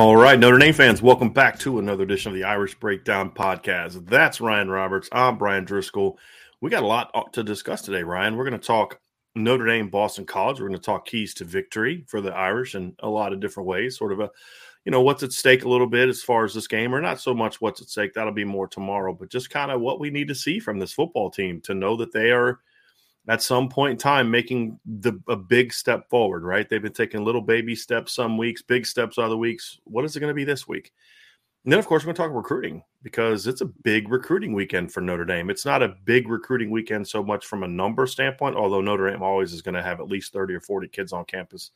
All right, Notre Dame fans, welcome back to another edition of the Irish Breakdown Podcast. That's Ryan Roberts. I'm Brian Driscoll. We got a lot uh, to discuss today, Ryan. We're going to talk Notre Dame, Boston College. We're going to talk keys to victory for the Irish in a lot of different ways. Sort of a, you know, what's at stake a little bit as far as this game, or not so much what's at stake. That'll be more tomorrow, but just kind of what we need to see from this football team to know that they are at some point in time making the a big step forward, right? They've been taking little baby steps some weeks, big steps other weeks. What is it going to be this week? And then, of course, we're going to talk recruiting because it's a big recruiting weekend for Notre Dame. It's not a big recruiting weekend so much from a number standpoint, although Notre Dame always is going to have at least 30 or 40 kids on campus.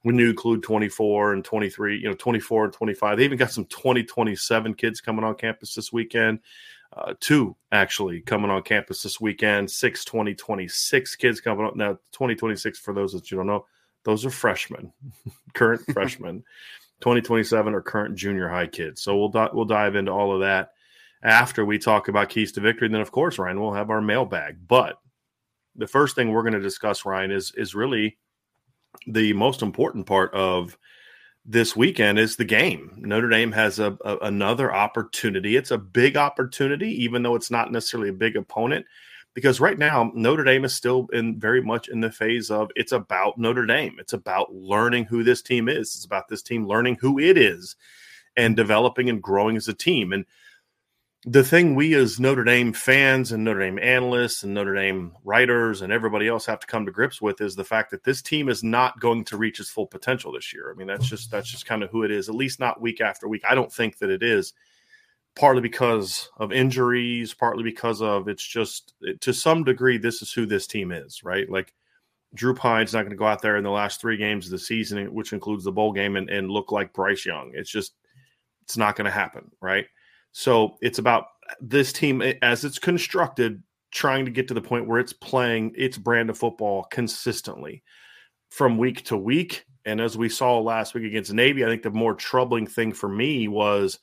When you include 24 and 23, you know, 24 and 25, they even got some 2027 kids coming on campus this weekend uh, two actually coming on campus this weekend. Six 2026 kids coming up now. 2026 for those that you don't know, those are freshmen, current freshmen. 2027 are current junior high kids. So we'll di- we'll dive into all of that after we talk about keys to victory. And then of course, Ryan, we'll have our mailbag. But the first thing we're going to discuss, Ryan, is is really the most important part of this weekend is the game. Notre Dame has a, a, another opportunity. It's a big opportunity, even though it's not necessarily a big opponent, because right now Notre Dame is still in very much in the phase of it's about Notre Dame. It's about learning who this team is. It's about this team learning who it is and developing and growing as a team. And the thing we as Notre Dame fans and Notre Dame analysts and Notre Dame writers and everybody else have to come to grips with is the fact that this team is not going to reach its full potential this year. I mean, that's just that's just kind of who it is, at least not week after week. I don't think that it is partly because of injuries, partly because of it's just to some degree this is who this team is, right? Like Drew Pyne's not going to go out there in the last three games of the season, which includes the bowl game, and, and look like Bryce Young. It's just it's not going to happen, right? So it's about this team as it's constructed, trying to get to the point where it's playing its brand of football consistently from week to week. And as we saw last week against Navy, I think the more troubling thing for me was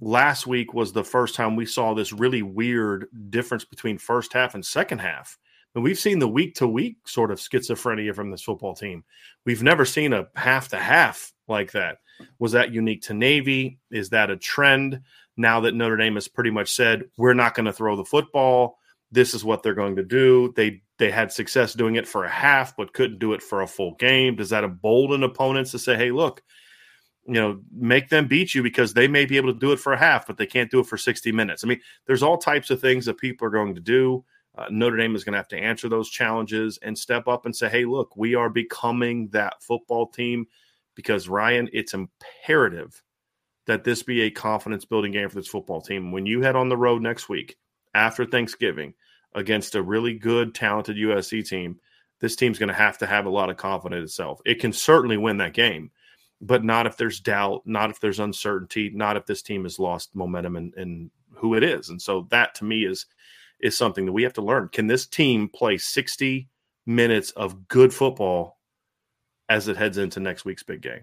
last week was the first time we saw this really weird difference between first half and second half. And we've seen the week to week sort of schizophrenia from this football team. We've never seen a half to half like that. Was that unique to Navy? Is that a trend? Now that Notre Dame has pretty much said we're not going to throw the football. This is what they're going to do. They they had success doing it for a half, but couldn't do it for a full game. Does that embolden opponents to say, "Hey, look, you know, make them beat you because they may be able to do it for a half, but they can't do it for 60 minutes." I mean, there's all types of things that people are going to do. Uh, Notre Dame is going to have to answer those challenges and step up and say, "Hey, look, we are becoming that football team." Because Ryan, it's imperative that this be a confidence building game for this football team. When you head on the road next week after Thanksgiving against a really good, talented USC team, this team's going to have to have a lot of confidence itself. It can certainly win that game, but not if there's doubt, not if there's uncertainty, not if this team has lost momentum and, and who it is. And so that to me is is something that we have to learn. Can this team play 60 minutes of good football as it heads into next week's big game?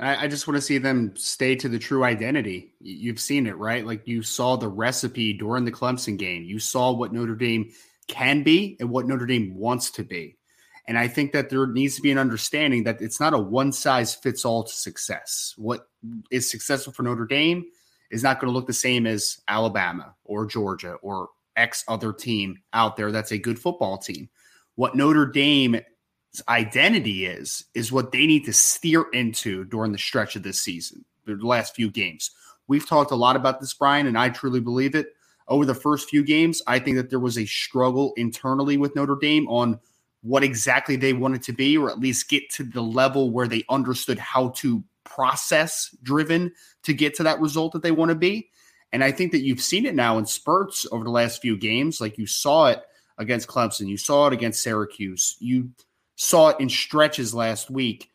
I, I just want to see them stay to the true identity. You've seen it, right? Like you saw the recipe during the Clemson game. You saw what Notre Dame can be and what Notre Dame wants to be. And I think that there needs to be an understanding that it's not a one size fits all to success. What is successful for Notre Dame is not going to look the same as Alabama or Georgia or X other team out there that's a good football team. What Notre Dame identity is is what they need to steer into during the stretch of this season, the last few games. We've talked a lot about this, Brian, and I truly believe it. Over the first few games, I think that there was a struggle internally with Notre Dame on what exactly they wanted to be, or at least get to the level where they understood how to process driven to get to that result that they want to be. And I think that you've seen it now in spurts over the last few games. Like you saw it against Clemson, you saw it against Syracuse. You saw it in stretches last week.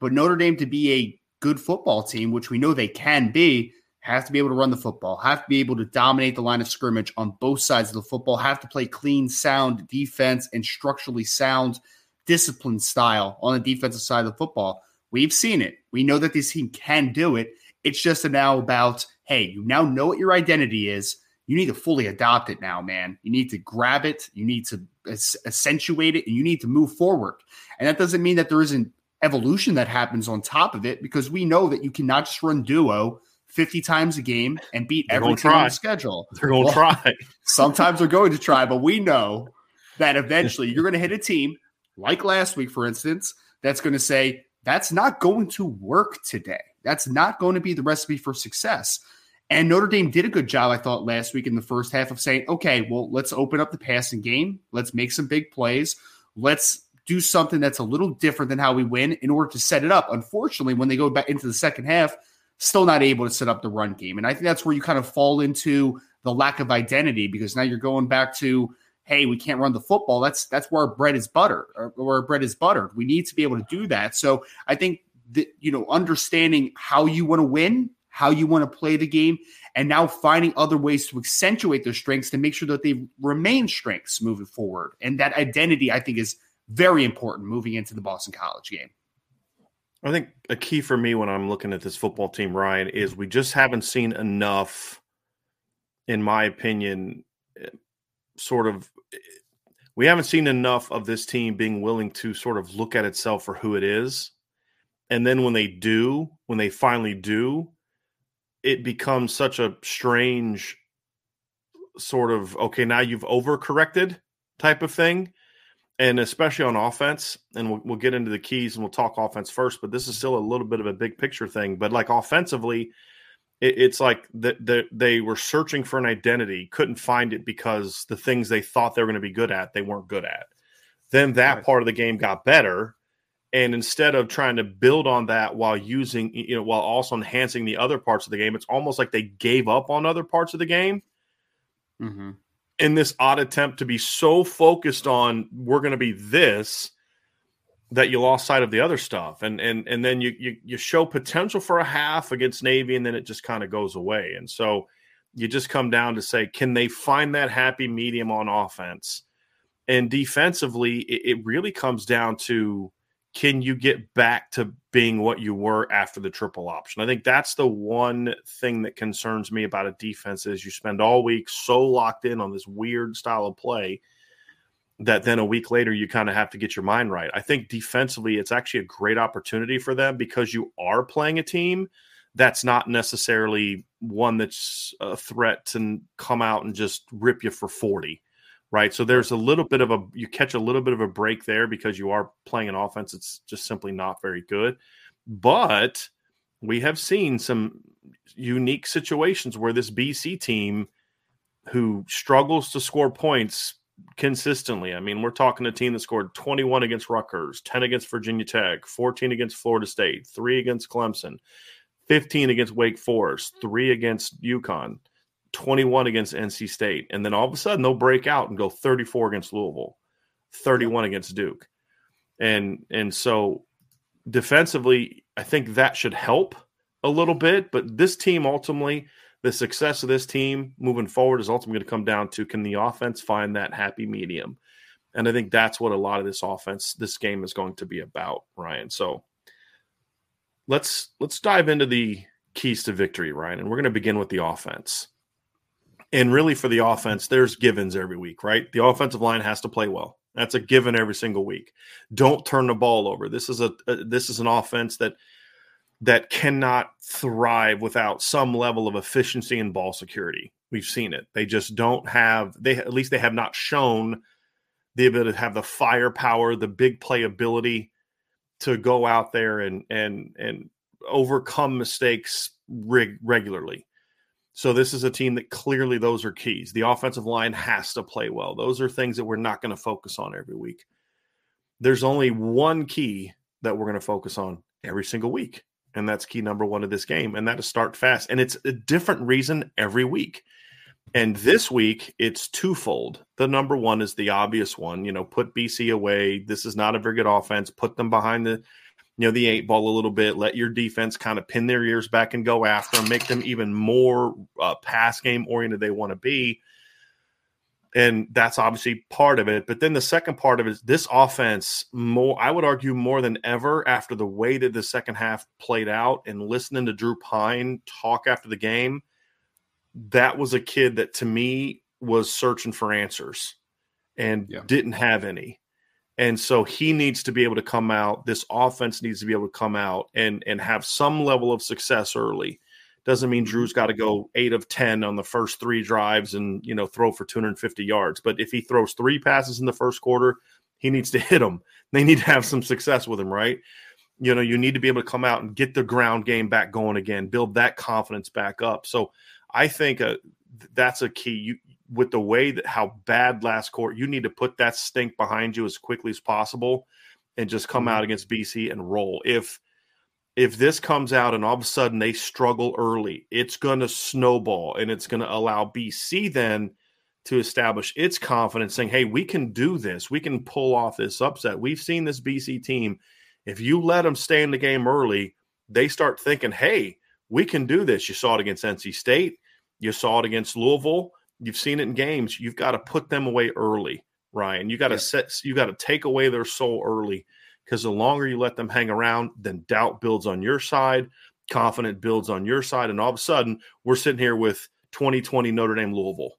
But Notre Dame to be a good football team, which we know they can be, have to be able to run the football, have to be able to dominate the line of scrimmage on both sides of the football, have to play clean, sound defense and structurally sound, disciplined style on the defensive side of the football. We've seen it. We know that this team can do it. It's just now about, hey, you now know what your identity is you need to fully adopt it now, man. You need to grab it, you need to accentuate it, and you need to move forward. And that doesn't mean that there isn't evolution that happens on top of it because we know that you cannot just run duo 50 times a game and beat they're every team on the schedule. They're going to well, try. sometimes they're going to try, but we know that eventually you're going to hit a team like last week, for instance, that's going to say, that's not going to work today. That's not going to be the recipe for success. And Notre Dame did a good job, I thought, last week in the first half of saying, okay, well, let's open up the passing game. Let's make some big plays. Let's do something that's a little different than how we win in order to set it up. Unfortunately, when they go back into the second half, still not able to set up the run game. And I think that's where you kind of fall into the lack of identity because now you're going back to, hey, we can't run the football. That's that's where our bread is buttered, or where our bread is buttered. We need to be able to do that. So I think that you know, understanding how you want to win how you want to play the game, and now finding other ways to accentuate their strengths to make sure that they remain strengths moving forward. And that identity, I think, is very important moving into the Boston College game. I think a key for me when I'm looking at this football team, Ryan, is we just haven't seen enough, in my opinion, sort of. We haven't seen enough of this team being willing to sort of look at itself for who it is. And then when they do, when they finally do, it becomes such a strange sort of okay now you've overcorrected type of thing and especially on offense and we'll, we'll, get into the keys and we'll talk offense first but this is still a little bit of a big picture thing but like offensively it, it's like that the, they were searching for an identity couldn't find it because the things they thought they were going to be good at they weren't good at then that right. part of the game got better And instead of trying to build on that while using, you know, while also enhancing the other parts of the game, it's almost like they gave up on other parts of the game. Mm-hmm. In this odd attempt to be so focused on we're going to be this that you lost sight of the other stuff, and and and then you you, you show potential for a half against Navy, and then it just kind of goes away. And so you just come down to say, can they find that happy medium on offense? And defensively, it, it really comes down to can you get back to being what you were after the triple option? I think that's the one thing that concerns me about a defense is you spend all week so locked in on this weird style of play that then a week later you kind of have to get your mind right. I think defensively it's actually a great opportunity for them because you are playing a team that's not necessarily one that's a threat to come out and just rip you for 40 right? So there's a little bit of a you catch a little bit of a break there because you are playing an offense it's just simply not very good. But we have seen some unique situations where this BC team who struggles to score points consistently. I mean, we're talking a team that scored 21 against Rutgers, 10 against Virginia Tech, 14 against Florida State, 3 against Clemson, 15 against Wake Forest, 3 against UConn. 21 against NC State, and then all of a sudden they'll break out and go 34 against Louisville, 31 against Duke. And and so defensively, I think that should help a little bit, but this team ultimately the success of this team moving forward is ultimately going to come down to can the offense find that happy medium? And I think that's what a lot of this offense, this game is going to be about, Ryan. So let's let's dive into the keys to victory, Ryan. And we're going to begin with the offense. And really, for the offense, there's givens every week, right? The offensive line has to play well. That's a given every single week. Don't turn the ball over. This is a, a this is an offense that that cannot thrive without some level of efficiency and ball security. We've seen it. They just don't have they at least they have not shown the ability to have the firepower, the big playability to go out there and and and overcome mistakes reg- regularly. So this is a team that clearly those are keys. The offensive line has to play well. Those are things that we're not going to focus on every week. There's only one key that we're going to focus on every single week, and that's key number 1 of this game, and that is start fast. And it's a different reason every week. And this week, it's twofold. The number one is the obvious one, you know, put BC away. This is not a very good offense. Put them behind the you know the eight ball a little bit let your defense kind of pin their ears back and go after them make them even more uh, pass game oriented they want to be. And that's obviously part of it. But then the second part of it is this offense more i would argue more than ever after the way that the second half played out and listening to drew Pyne talk after the game that was a kid that to me was searching for answers and yeah. didn't have any and so he needs to be able to come out. This offense needs to be able to come out and and have some level of success early. Doesn't mean Drew's got to go eight of ten on the first three drives and you know throw for 250 yards. But if he throws three passes in the first quarter, he needs to hit them. They need to have some success with him, right? You know, you need to be able to come out and get the ground game back going again, build that confidence back up. So I think uh, that's a key. You with the way that how bad last court, you need to put that stink behind you as quickly as possible and just come mm-hmm. out against BC and roll. If if this comes out and all of a sudden they struggle early, it's going to snowball and it's going to allow BC then to establish its confidence saying, "Hey, we can do this. We can pull off this upset. We've seen this BC team. If you let them stay in the game early, they start thinking, "Hey, we can do this." You saw it against NC State. You saw it against Louisville. You've seen it in games. You've got to put them away early, Ryan. You got to yeah. set. You got to take away their soul early because the longer you let them hang around, then doubt builds on your side, confidence builds on your side, and all of a sudden we're sitting here with 2020 Notre Dame Louisville,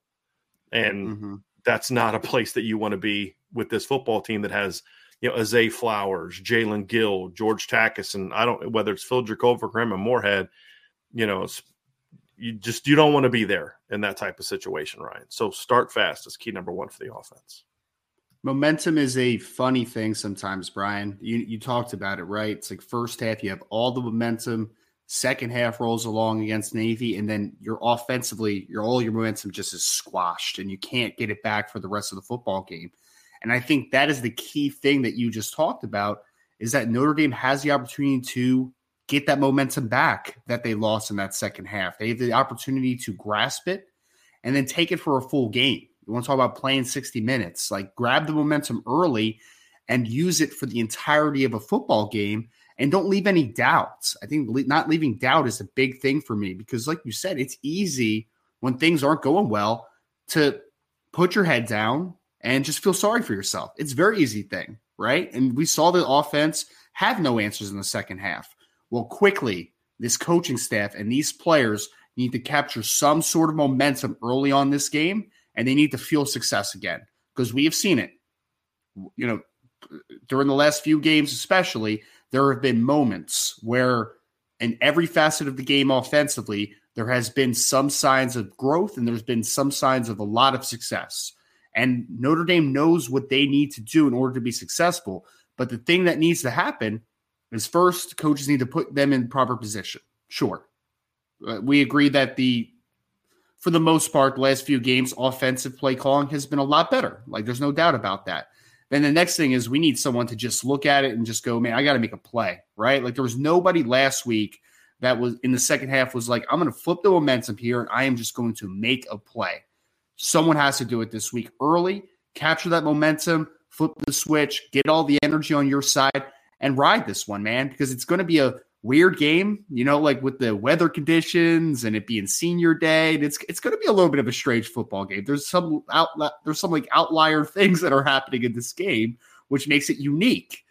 and mm-hmm. that's not a place that you want to be with this football team that has you know Zay Flowers, Jaelen Gill, George Takacs, and I don't whether it's Phil Jurkovec or Graham and Morehead. You know, you just you don't want to be there in that type of situation, Ryan. So start fast is key number one for the offense. Momentum is a funny thing sometimes, Brian. You you talked about it, right? It's like first half you have all the momentum, second half rolls along against Navy, and then you're offensively, your all your momentum just is squashed and you can't get it back for the rest of the football game. And I think that is the key thing that you just talked about is that Notre Dame has the opportunity to get that momentum back that they lost in that second half. They have the opportunity to grasp it and then take it for a full game. You want to talk about playing 60 minutes, like grab the momentum early and use it for the entirety of a football game and don't leave any doubts. I think not leaving doubt is a big thing for me because, like you said, it's easy when things aren't going well to put your head down and just feel sorry for yourself. It's a very easy thing, right? And we saw the offense have no answers in the second half. Well, quickly, this coaching staff and these players need to capture some sort of momentum early on this game, and they need to feel success again because we have seen it. You know, during the last few games, especially, there have been moments where, in every facet of the game offensively, there has been some signs of growth and there's been some signs of a lot of success. And Notre Dame knows what they need to do in order to be successful. But the thing that needs to happen is first, coaches need to put them in proper position. Sure. Uh, we agree that the, for the most part, the last few games, offensive play calling has been a lot better. Like, there's no doubt about that. Then the next thing is we need someone to just look at it and just go, man, I got to make a play, right? Like, there was nobody last week that was in the second half was like, I'm going to flip the momentum here and I am just going to make a play. Someone has to do it this week early, capture that momentum, flip the switch, get all the energy on your side, and ride this one, man, because it's going to be a weird game, you know, like with the weather conditions and it being senior day. It's it's going to be a little bit of a strange football game. There's some out there's some like outlier things that are happening in this game, which makes it unique.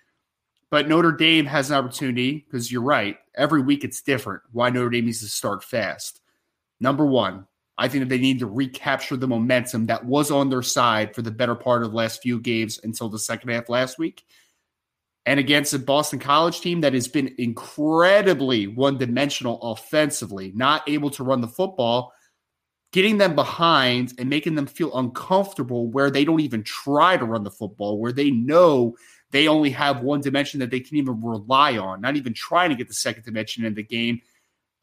But Notre Dame has an opportunity because you're right. Every week it's different. Why Notre Dame needs to start fast. Number one, I think that they need to recapture the momentum that was on their side for the better part of the last few games until the second half last week. And against a Boston College team that has been incredibly one dimensional offensively, not able to run the football, getting them behind and making them feel uncomfortable where they don't even try to run the football, where they know they only have one dimension that they can even rely on, not even trying to get the second dimension in the game.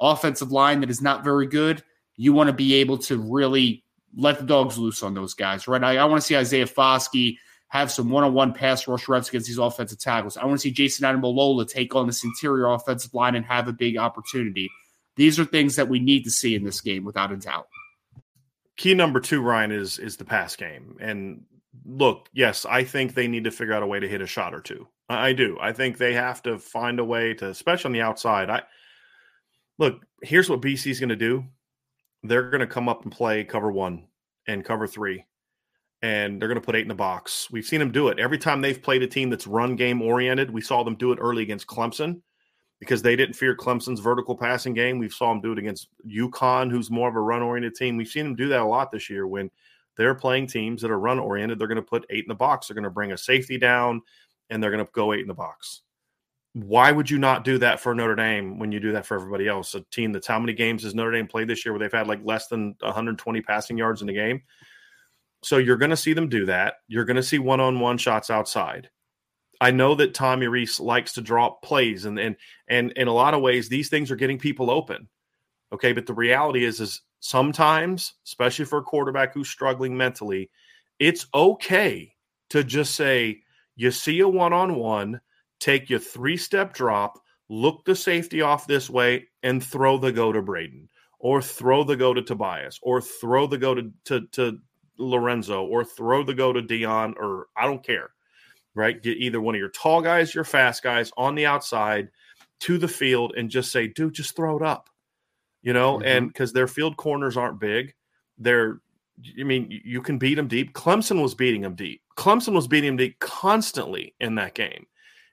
Offensive line that is not very good. You want to be able to really let the dogs loose on those guys, right? I, I want to see Isaiah Foskey have some one-on-one pass rush reps against these offensive tackles. I want to see Jayson Ademilola take on this interior offensive line and have a big opportunity. These are things that we need to see in this game, without a doubt. Key number two, Ryan, is is the pass game, and look, yes, I think they need to figure out a way to hit a shot or two. I, do. I think they have to find a way to, especially on the outside. I look. Here's what BC is going to do. They're going to come up and play cover one and cover three, and they're going to put eight in the box. We've seen them do it every time they've played a team that's run game oriented. We saw them do it early against Clemson because they didn't fear Clemson's vertical passing game. We saw them do it against UConn, who's more of a run oriented team. We've seen them do that a lot this year when they're playing teams that are run oriented. They're going to put eight in the box. They're going to bring a safety down and they're going to go eight in the box. Why would you not do that for Notre Dame when you do that for everybody else? A team that's how many games has Notre Dame played this year where they've had like less than 120 passing yards in the game? So you're going to see them do that. You're going to see one on one shots outside. I know that Tommy Rees likes to draw plays, and and and in a lot of ways, these things are getting people open. Okay, but the reality is, is sometimes, especially for a quarterback who's struggling mentally, it's okay to just say, you see a one on one, take your three step drop, look the safety off this way, and throw the go to Braden, or throw the go to Tobias, or throw the go to, to, to Lorenzo, or throw the go to Deion, or I don't care, right? Get either one of your tall guys, your fast guys on the outside to the field and just say, dude, just throw it up you know, mm-hmm. and because their field corners aren't big, they're, I mean, you can beat them deep. Clemson was beating them deep. Clemson was beating them deep constantly in that game.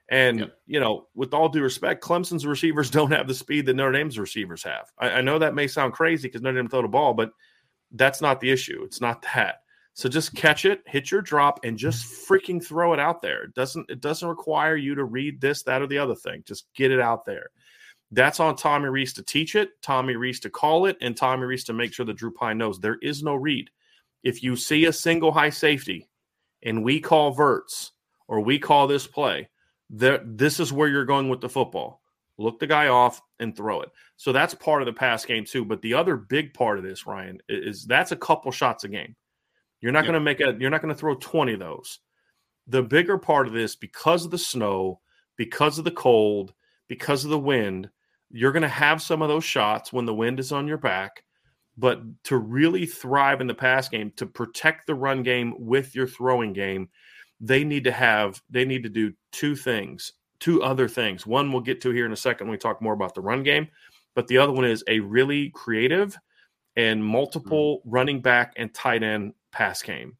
And, yep. you know, with all due respect, Clemson's receivers don't have the speed that Notre Dame's receivers have. I, I know that may sound crazy because Notre Dame throw the ball, but that's not the issue. It's not that. So just catch it, hit your drop, and just freaking throw it out there. It doesn't it doesn't require you to read this, that, or the other thing. Just get it out there. That's on Tommy Rees to teach it, Tommy Rees to call it, and Tommy Rees to make sure that Drew Pyne knows there is no read. If you see a single high safety and we call verts or we call this play, there, this is where you're going with the football. Look the guy off and throw it. So that's part of the pass game too. But the other big part of this, Ryan, is that's a couple shots a game. You're not going to make a. You're not going to throw 20 of those. The bigger part of this, because of the snow, because of the cold, because of the wind, you're going to have some of those shots when the wind is on your back. But to really thrive in the pass game, to protect the run game with your throwing game, they need to have, they need to do two things, two other things. One we'll get to here in a second when we talk more about the run game. But the other one is a really creative and multiple mm-hmm. running back and tight end pass game.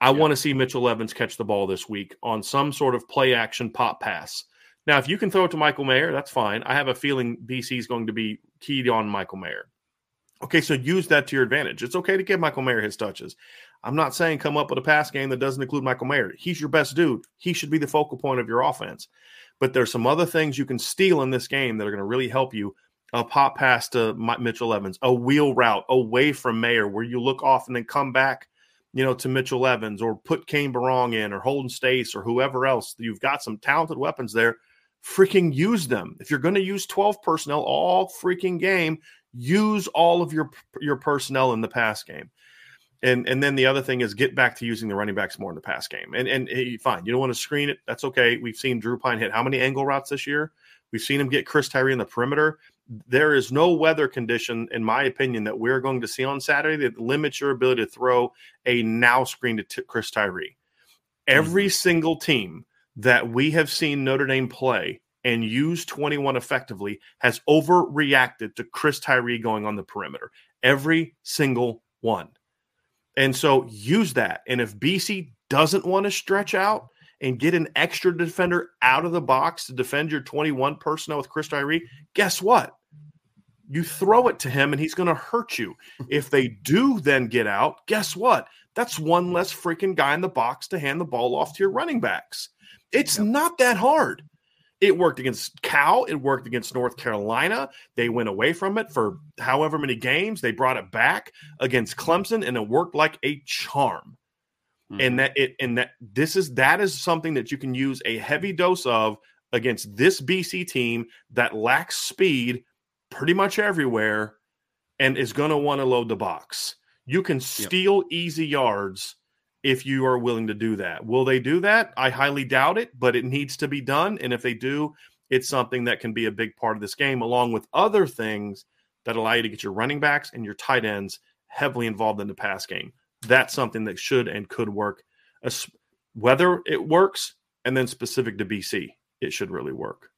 I yeah. want to see Mitchell Evans catch the ball this week on some sort of play action pop pass. Now, if you can throw it to Michael Mayer, that's fine. I have a feeling BC is going to be keyed on Michael Mayer. Okay, so use that to your advantage. It's okay to give Michael Mayer his touches. I'm not saying come up with a pass game that doesn't include Michael Mayer. He's your best dude. He should be the focal point of your offense. But there's some other things you can steal in this game that are going to really help you. A pop pass to uh, Mitchell Evans, a wheel route away from Mayer where you look off and then come back you know, to Mitchell Evans or put Cane Berrong in or Holden Staes, or whoever else. You've got some talented weapons there. Freaking use them. If you're going to use 12 personnel all freaking game, use all of your your personnel in the pass game. And and then the other thing is get back to using the running backs more in the pass game. And and hey, fine, you don't want to screen it. That's okay. We've seen Drew Pyne hit how many angle routes this year? We've seen him get Chris Tyree in the perimeter there is no weather condition, in my opinion, that we're going to see on Saturday that limits your ability to throw a now screen to t- Chris Tyree. Every mm-hmm. single team that we have seen Notre Dame play and use 21 effectively has overreacted to Chris Tyree going on the perimeter. Every single one. And so use that. And if BC doesn't want to stretch out, and get an extra defender out of the box to defend your 21 personnel with Chris Tyree, guess what? You throw it to him and he's going to hurt you. If they do then get out, guess what? That's one less freaking guy in the box to hand the ball off to your running backs. It's yep. not that hard. It worked against Cal. It worked against North Carolina. They went away from it for however many games. They brought it back against Clemson, and it worked like a charm. Mm-hmm. And that it and that this is that is something that you can use a heavy dose of against this BC team that lacks speed pretty much everywhere and is going to want to load the box. You can steal yep. easy yards if you are willing to do that. Will they do that? I highly doubt it, but it needs to be done. And if they do, it's something that can be a big part of this game, along with other things that allow you to get your running backs and your tight ends heavily involved in the pass game that's something that should and could work. Whether it works, and then specific to BC, it should really work.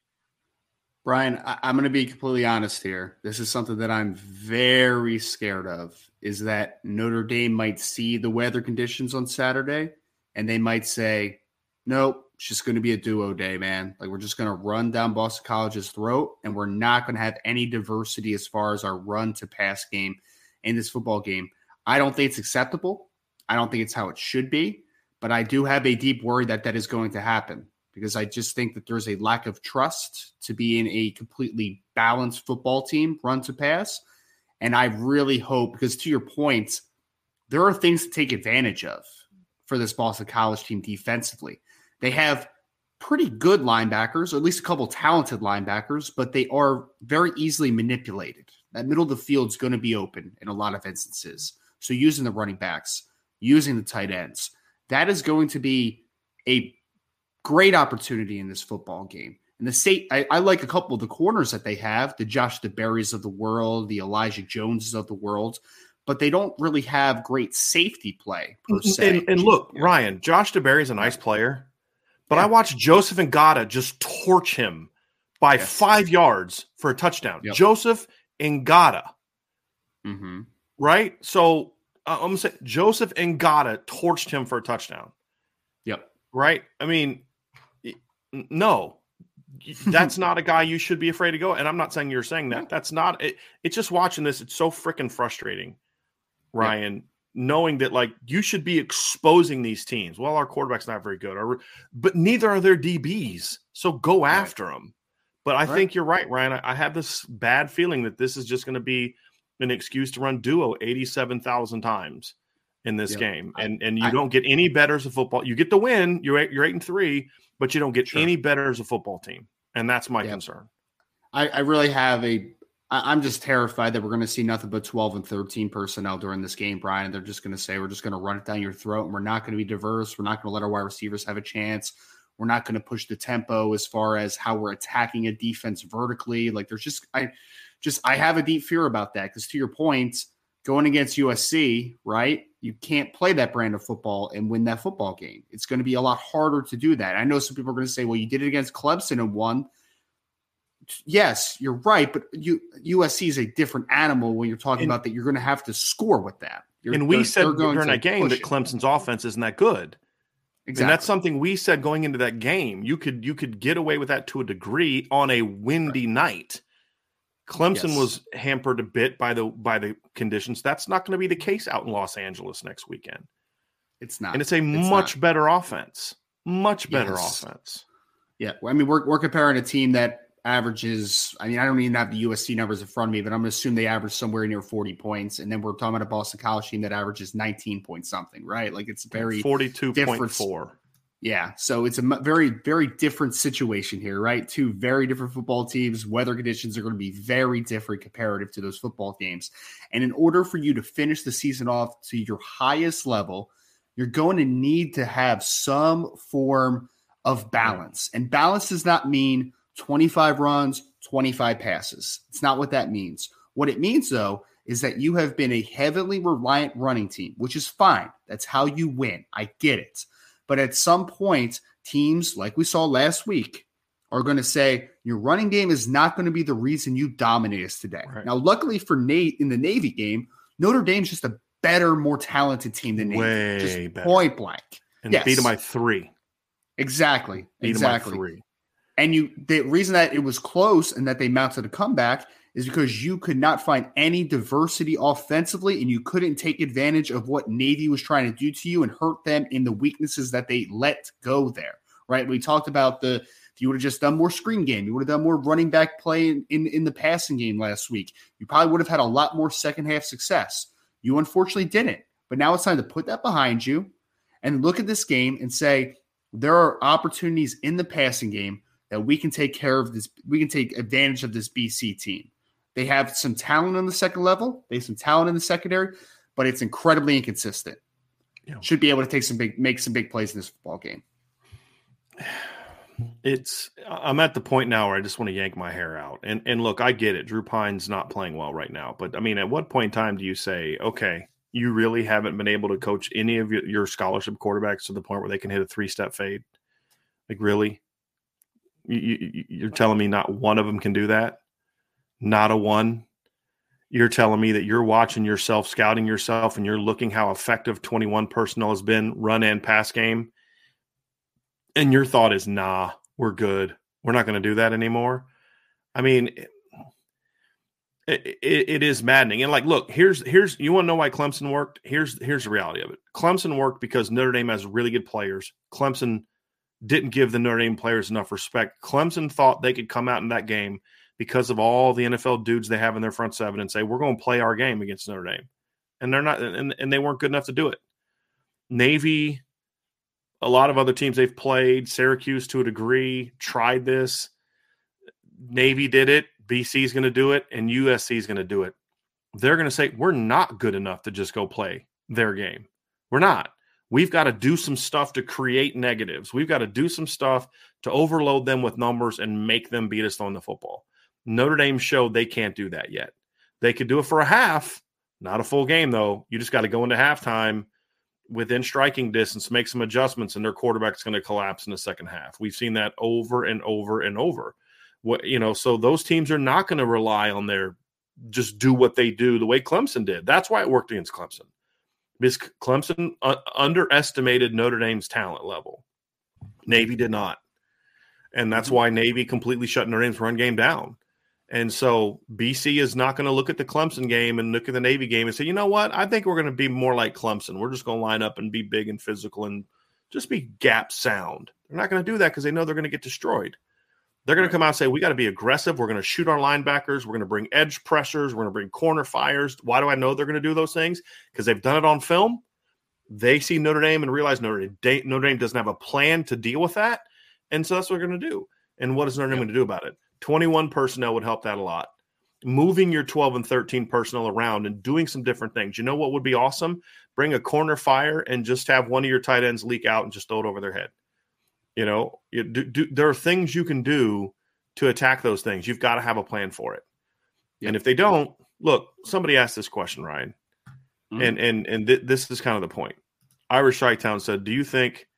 Brian, I- am going to be completely honest here. This is something that I'm very scared of. Is that Notre Dame might see the weather conditions on Saturday, and they might say, "Nope, it's just going to be a duo day, man. Like we're just going to run down Boston College's throat, and we're not going to have any diversity as far as our run to pass game in this football game." I don't think it's acceptable. I don't think it's how it should be. But I do have a deep worry that that is going to happen because I just think that there's a lack of trust to be in a completely balanced football team, run to pass. And I really hope, because to your point, there are things to take advantage of for this Boston College team defensively. They have pretty good linebackers, or at least a couple talented linebackers, but they are very easily manipulated. That middle of the field is going to be open in a lot of instances. So using the running backs, using the tight ends, that is going to be a great opportunity in this football game. And the state, I, I, like a couple of the corners that they have, the Josh DeBerrys of the world, the Elijah Joneses of the world, but they don't really have great safety play per se. And, and look, yeah. Ryan, Josh DeBerry is a nice player, but yeah. I watched Joseph and Ngata just torch him by yes. five yards for a touchdown. Yep. Joseph Ngata. Mm-hmm right? So uh, I'm gonna say Joseph and Ngata torched him for a touchdown. Yep. Right. I mean, no, that's not a guy you should be afraid to go. And I'm not saying you're saying that. That's not it. It's just watching this. It's so freaking frustrating, Ryan. Yep. Knowing that like you should be exposing these teams. Well, our quarterback's not very good, or, but neither are their DBs. So go after them. But I right. think you're right, Ryan. I, I have this bad feeling that this is just going to be an excuse to run duo 87,000 times in this yep. game. And and you I, don't get any better as a football. You get the win, you're eight, you're 8 and 3, but you don't get sure. any better as a football team. And that's my yep. concern. I, I really have a I, I'm just terrified that we're going to see nothing but 12 and 13 personnel during this game, Brian. They're just going to say we're just going to run it down your throat and we're not going to be diverse. We're not going to let our wide receivers have a chance. We're not going to push the tempo as far as how we're attacking a defense vertically. Like there's just I just I have a deep fear about that because to your point, going against USC, right? You can't play that brand of football and win that football game. It's going to be a lot harder to do that. I know some people are going to say, "Well, you did it against Clemson and won." Yes, you're right, but you, USC is a different animal when you're talking and, about that. You're going to have to score with that. You're, and we said during that game that Clemson's offense isn't that good. Exactly. And that's something we said going into that game. You could you could get away with that to a degree on a windy right. night. Clemson yes. was hampered a bit by the by the conditions. That's not going to be the case out in Los Angeles next weekend. It's not. And it's a it's much not. better offense. Much better yes. offense. Yeah. Well, I mean, we're we're comparing a team that averages. I mean, I don't even have the USC numbers in front of me, but I'm going to assume they average somewhere near 40 points. And then we're talking about a Boston College team that averages 19 point something, right? Like it's very 42.4. Yeah. So it's a very, very different situation here, right? Two very different football teams. Weather conditions are going to be very different comparative to those football games. And in order for you to finish the season off to your highest level, you're going to need to have some form of balance. And balance does not mean 25 runs, 25 passes. It's not what that means. What it means, though, is that you have been a heavily reliant running team, which is fine. That's how you win. I get it. But at some point, teams like we saw last week are going to say your running game is not going to be the reason you dominate us today. Right. Now, luckily for Nate in the Navy game, Notre Dame's just a better, more talented team than Navy. Way just better. point blank. And yes. beat them by three. Exactly. Beat exactly. three. And you, the reason that it was close and that they mounted a comeback is because you could not find any diversity offensively and you couldn't take advantage of what Navy was trying to do to you and hurt them in the weaknesses that they let go there. Right. We talked about the you would have just done more screen game, you would have done more running back play in, in, in the passing game last week. You probably would have had a lot more second half success. You unfortunately didn't. But now it's time to put that behind you and look at this game and say there are opportunities in the passing game that we can take care of this. We can take advantage of this BC team. They have some talent on the second level. They have some talent in the secondary, but it's incredibly inconsistent. Yeah. Should be able to take some big, make some big plays in this football game. It's. I'm at the point now where I just want to yank my hair out. And and look, I get it. Drew Pyne's not playing well right now, but I mean, at what point in time do you say, okay, you really haven't been able to coach any of your, your scholarship quarterbacks to the point where they can hit a three step fade? Like really? You, you're telling me not one of them can do that? Not a one. You're telling me that you're watching yourself, scouting yourself, and you're looking how effective 21 personnel has been run and pass game. And your thought is, nah, we're good. We're not going to do that anymore. I mean, it, it, it is maddening. And like, look, here's here's you want to know why Clemson worked? Here's here's the reality of it. Clemson worked because Notre Dame has really good players. Clemson didn't give the Notre Dame players enough respect. Clemson thought they could come out in that game because of all the NFL dudes they have in their front seven and say, we're going to play our game against Notre Dame. And they're not, and, and they weren't good enough to do it. Navy, a lot of other teams they've played, Syracuse to a degree, tried this. Navy did it. BC is going to do it, and USC is going to do it. They're going to say, we're not good enough to just go play their game. We're not. We've got to do some stuff to create negatives. We've got to do some stuff to overload them with numbers and make them beat us on the football. Notre Dame showed they can't do that yet. They could do it for a half, not a full game, though. You just got to go into halftime within striking distance, make some adjustments, and their quarterback's going to collapse in the second half. We've seen that over and over and over. What you know, so those teams are not going to rely on their just do what they do the way Clemson did. That's why it worked against Clemson because Clemson uh, underestimated Notre Dame's talent level. Navy did not. And that's mm-hmm. why Navy completely shut Notre Dame's run game down. And so BC is not going to look at the Clemson game and look at the Navy game and say, you know what? I think we're going to be more like Clemson. We're just going to line up and be big and physical and just be gap sound. They're not going to do that because they know they're going to get destroyed. They're going to come out and say, we got to be aggressive. We're going to shoot our linebackers. We're going to bring edge pressures. We're going to bring corner fires. Why do I know they're going to do those things? Because they've done it on film. They see Notre Dame and realize Notre Dame, Notre Dame doesn't have a plan to deal with that. And so that's what they're going to do. And what is Notre Dame yep. going to do about it? 21 personnel would help that a lot. Moving your 12 and 13 personnel around and doing some different things. You know what would be awesome? Bring a corner fire and just have one of your tight ends leak out and just throw it over their head You know, you do, do, there are things you can do to attack those things. You've got to have a plan for it. Yep. And if they don't, look, somebody asked this question, Ryan, mm-hmm. and and and th- this is kind of the point. Irish Town said, "Do you think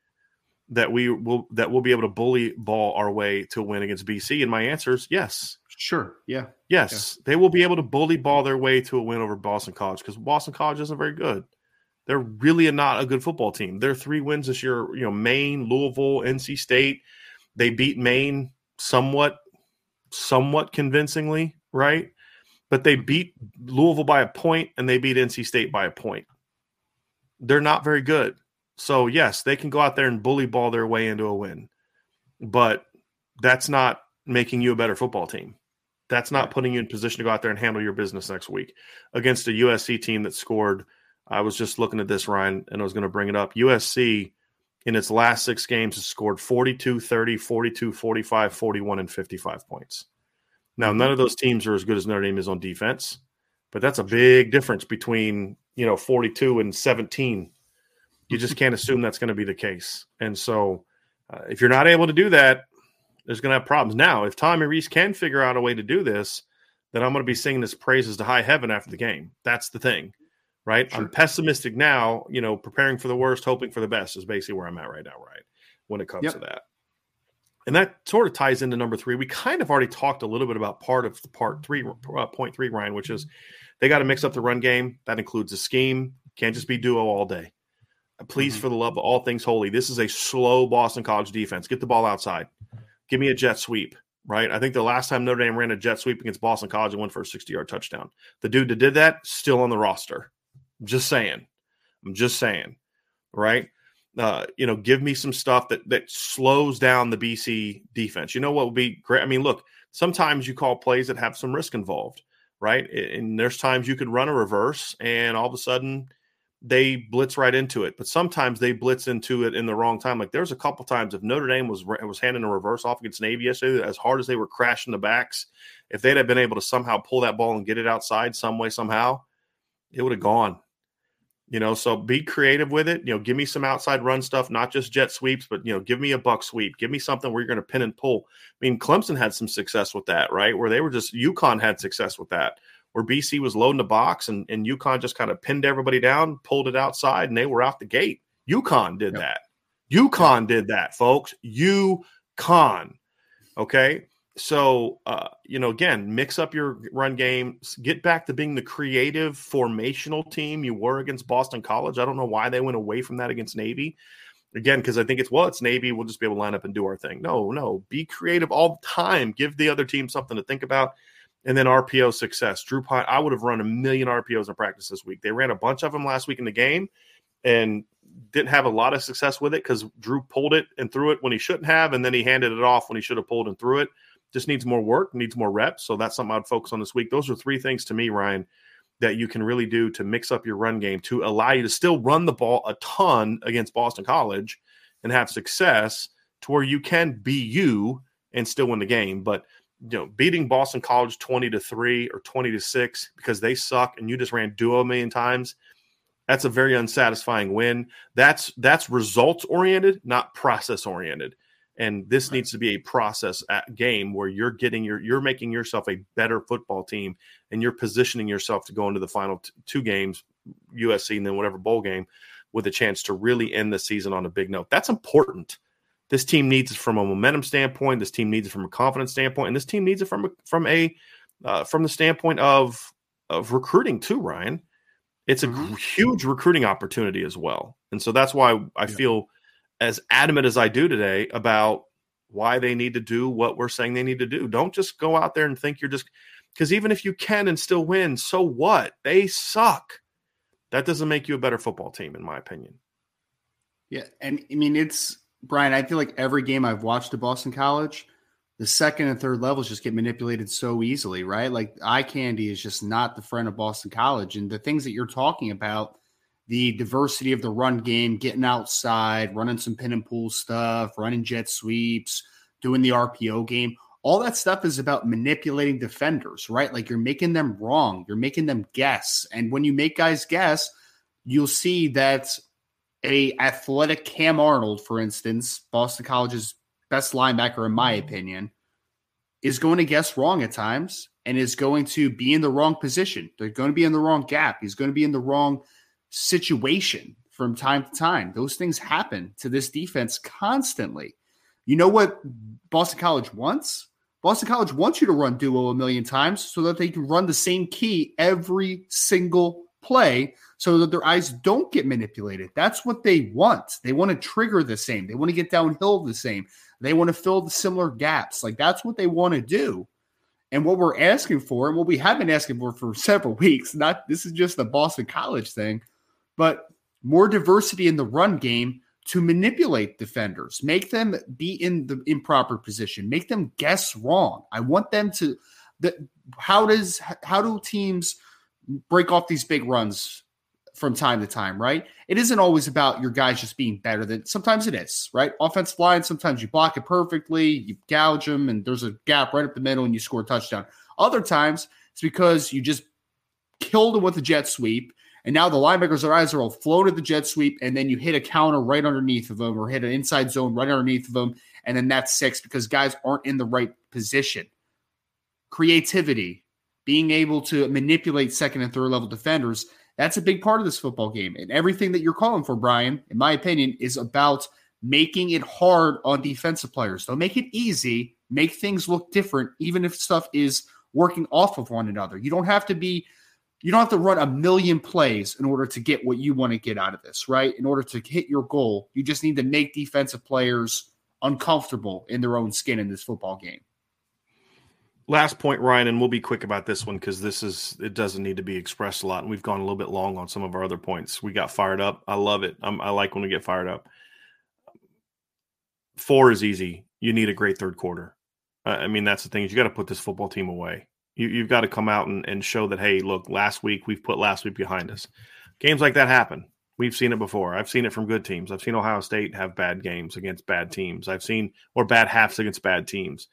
that we will that we'll be able to bully ball our way to win against BC?" And my answer is yes. Sure. Yeah. Yes, yeah. they will be able to bully ball their way to a win over Boston College because Boston College isn't very good. They're really not a good football team. Their three wins this year, you know, Maine, Louisville, NC State. They beat Maine somewhat, somewhat convincingly, right? But they beat Louisville by a point and they beat NC State by a point. They're not very good. So yes, they can go out there and bully ball their way into a win, but that's not making you a better football team. That's not putting you in position to go out there and handle your business next week against a USC team that scored – I was just looking at this, Ryan, and I was going to bring it up. USC in its last six games has scored 42, 30, 42, 45, 41, and 55 points. Now, mm-hmm. none of those teams are as good as Notre Dame is on defense, but that's a big difference between, you know, 42 and 17. You just can't assume that's going to be the case. And so uh, if you're not able to do that, there's going to have problems. Now, if Tommy Rees can figure out a way to do this, then I'm going to be singing his praises to high heaven after the game. That's the thing right? Sure. I'm pessimistic now, you know, preparing for the worst, hoping for the best is basically where I'm at right now, right? When it comes yep. to that. And that sort of ties into number three. We kind of already talked a little bit about part of the part three, uh, point three, Ryan, which is they got to mix up the run game. That includes a scheme. Can't just be duo all day. Please, mm-hmm. for the love of all things holy, this is a slow Boston College defense. Get the ball outside. Give me a jet sweep right? I think the last time Notre Dame ran a jet sweep against Boston College and went for a 60 yard touchdown. The dude that did that still on the roster. Just saying. I'm just saying. Right? Uh, you know, give me some stuff that that slows down the BC defense. You know what would be great? I mean, look, sometimes you call plays that have some risk involved, right? And there's times you could run a reverse and all of a sudden they blitz right into it. But sometimes they blitz into it in the wrong time. Like there's a couple times if Notre Dame was was handing a reverse off against Navy yesterday, as hard as they were crashing the backs, if they'd have been able to somehow pull that ball and get it outside some way somehow, it would have gone. You know, so be creative with it. You know, give me some outside run stuff, not just jet sweeps, but you know, give me a buck sweep. Give me something where you're going to pin and pull. I mean, Clemson had some success with that, right? Where they were just UConn had success with that, where BC was loading the box and, and UConn just kind of pinned everybody down, pulled it outside, and they were out the gate. UConn did yep. that. UConn did that, folks. UConn. Okay. So, uh, you know, again, mix up your run game, get back to being the creative formational team you were against Boston College. I don't know why they went away from that against Navy. Again, because I think it's well, it's Navy. We'll just be able to line up and do our thing. No, no, be creative all the time. Give the other team something to think about. And then RPO success. Drew Pyne, I would have run a million RPOs in practice this week. They ran a bunch of them last week in the game and didn't have a lot of success with it because Drew pulled it and threw it when he shouldn't have. And then he handed it off when he should have pulled and threw it just needs more work, needs more reps. So that's something I'd focus on this week. Those are three things to me, Ryan, that you can really do to mix up your run game to allow you to still run the ball a ton against Boston College and have success to where you can be you and still win the game. But you know, beating Boston College 20 to 3 or 20 to 6 because they suck and you just ran duo a million times, that's a very unsatisfying win. That's that's results oriented, not process oriented and this right. needs to be a process uh, game where you're getting your you're making yourself a better football team and you're positioning yourself to go into the final t- two games USC and then whatever bowl game with a chance to really end the season on a big note that's important this team needs it from a momentum standpoint this team needs it from a confidence standpoint and this team needs it from a, from a uh, from the standpoint of of recruiting too Ryan it's a mm-hmm. huge recruiting opportunity as well and so that's why I yeah. feel as adamant as I do today about why they need to do what we're saying they need to do. Don't just go out there and think you're just because even if you can and still win, so what? They suck. That doesn't make you a better football team, in my opinion. Yeah. And I mean, it's Brian, I feel like every game I've watched at Boston College, the second and third levels just get manipulated so easily, right? Like eye candy is just not the friend of Boston College. And the things that you're talking about the diversity of the run game, getting outside, running some pin and pull stuff, running jet sweeps, doing the RPO game. All that stuff is about manipulating defenders, right? Like you're making them wrong, you're making them guess. And when you make guys guess, you'll see that a athletic Cam Arnold, for instance, Boston College's best linebacker in my mm-hmm. opinion, is going to guess wrong at times and is going to be in the wrong position. They're going to be in the wrong gap. He's going to be in the wrong situation from time to time. Those things happen to this defense constantly. You know what Boston College wants? Boston College wants you to run duo a million times so that they can run the same key every single play so that their eyes don't get manipulated. That's what they want. They want to trigger the same. They want to get downhill the same. They want to fill the similar gaps. Like that's what they want to do. And what we're asking for, and what we have been asking for for several weeks, not this is just the Boston College thing, but more diversity in the run game to manipulate defenders, make them be in the improper position, make them guess wrong. I want them to the how does how do teams break off these big runs from time to time, right? It isn't always about your guys just being better than sometimes it is, right? Offensive line, sometimes you block it perfectly, you gouge them, and there's a gap right up the middle and you score a touchdown. Other times it's because you just killed them with a jet sweep and now the linebackers' eyes are all floated the jet sweep, and then you hit a counter right underneath of them or hit an inside zone right underneath of them, and then that's six because guys aren't in the right position. Creativity, being able to manipulate second and third level defenders, that's a big part of this football game. And everything that you're calling for, Brian, in my opinion, is about making it hard on defensive players. Don't make it easy, make things look different, even if stuff is working off of one another. You don't have to be you don't have to run a million plays in order to get what you want to get out of this, right? In order to hit your goal, you just need to make defensive players uncomfortable in their own skin in this football game. Last point, Ryan, and we'll be quick about this one because this is it doesn't need to be expressed a lot, and we've gone a little bit long on some of our other points. We got fired up. I love it. I'm, I like when we get fired up. Four is easy. You need a great third quarter. I mean, that's the thing is you got to put this football team away. You, have got to come out and, and show that, hey, look, last week we've put last week behind us. Games like that happen. We've seen it before. I've seen it from good teams. I've seen Ohio State have bad games against bad teams. I've seen, or bad halves against bad teams.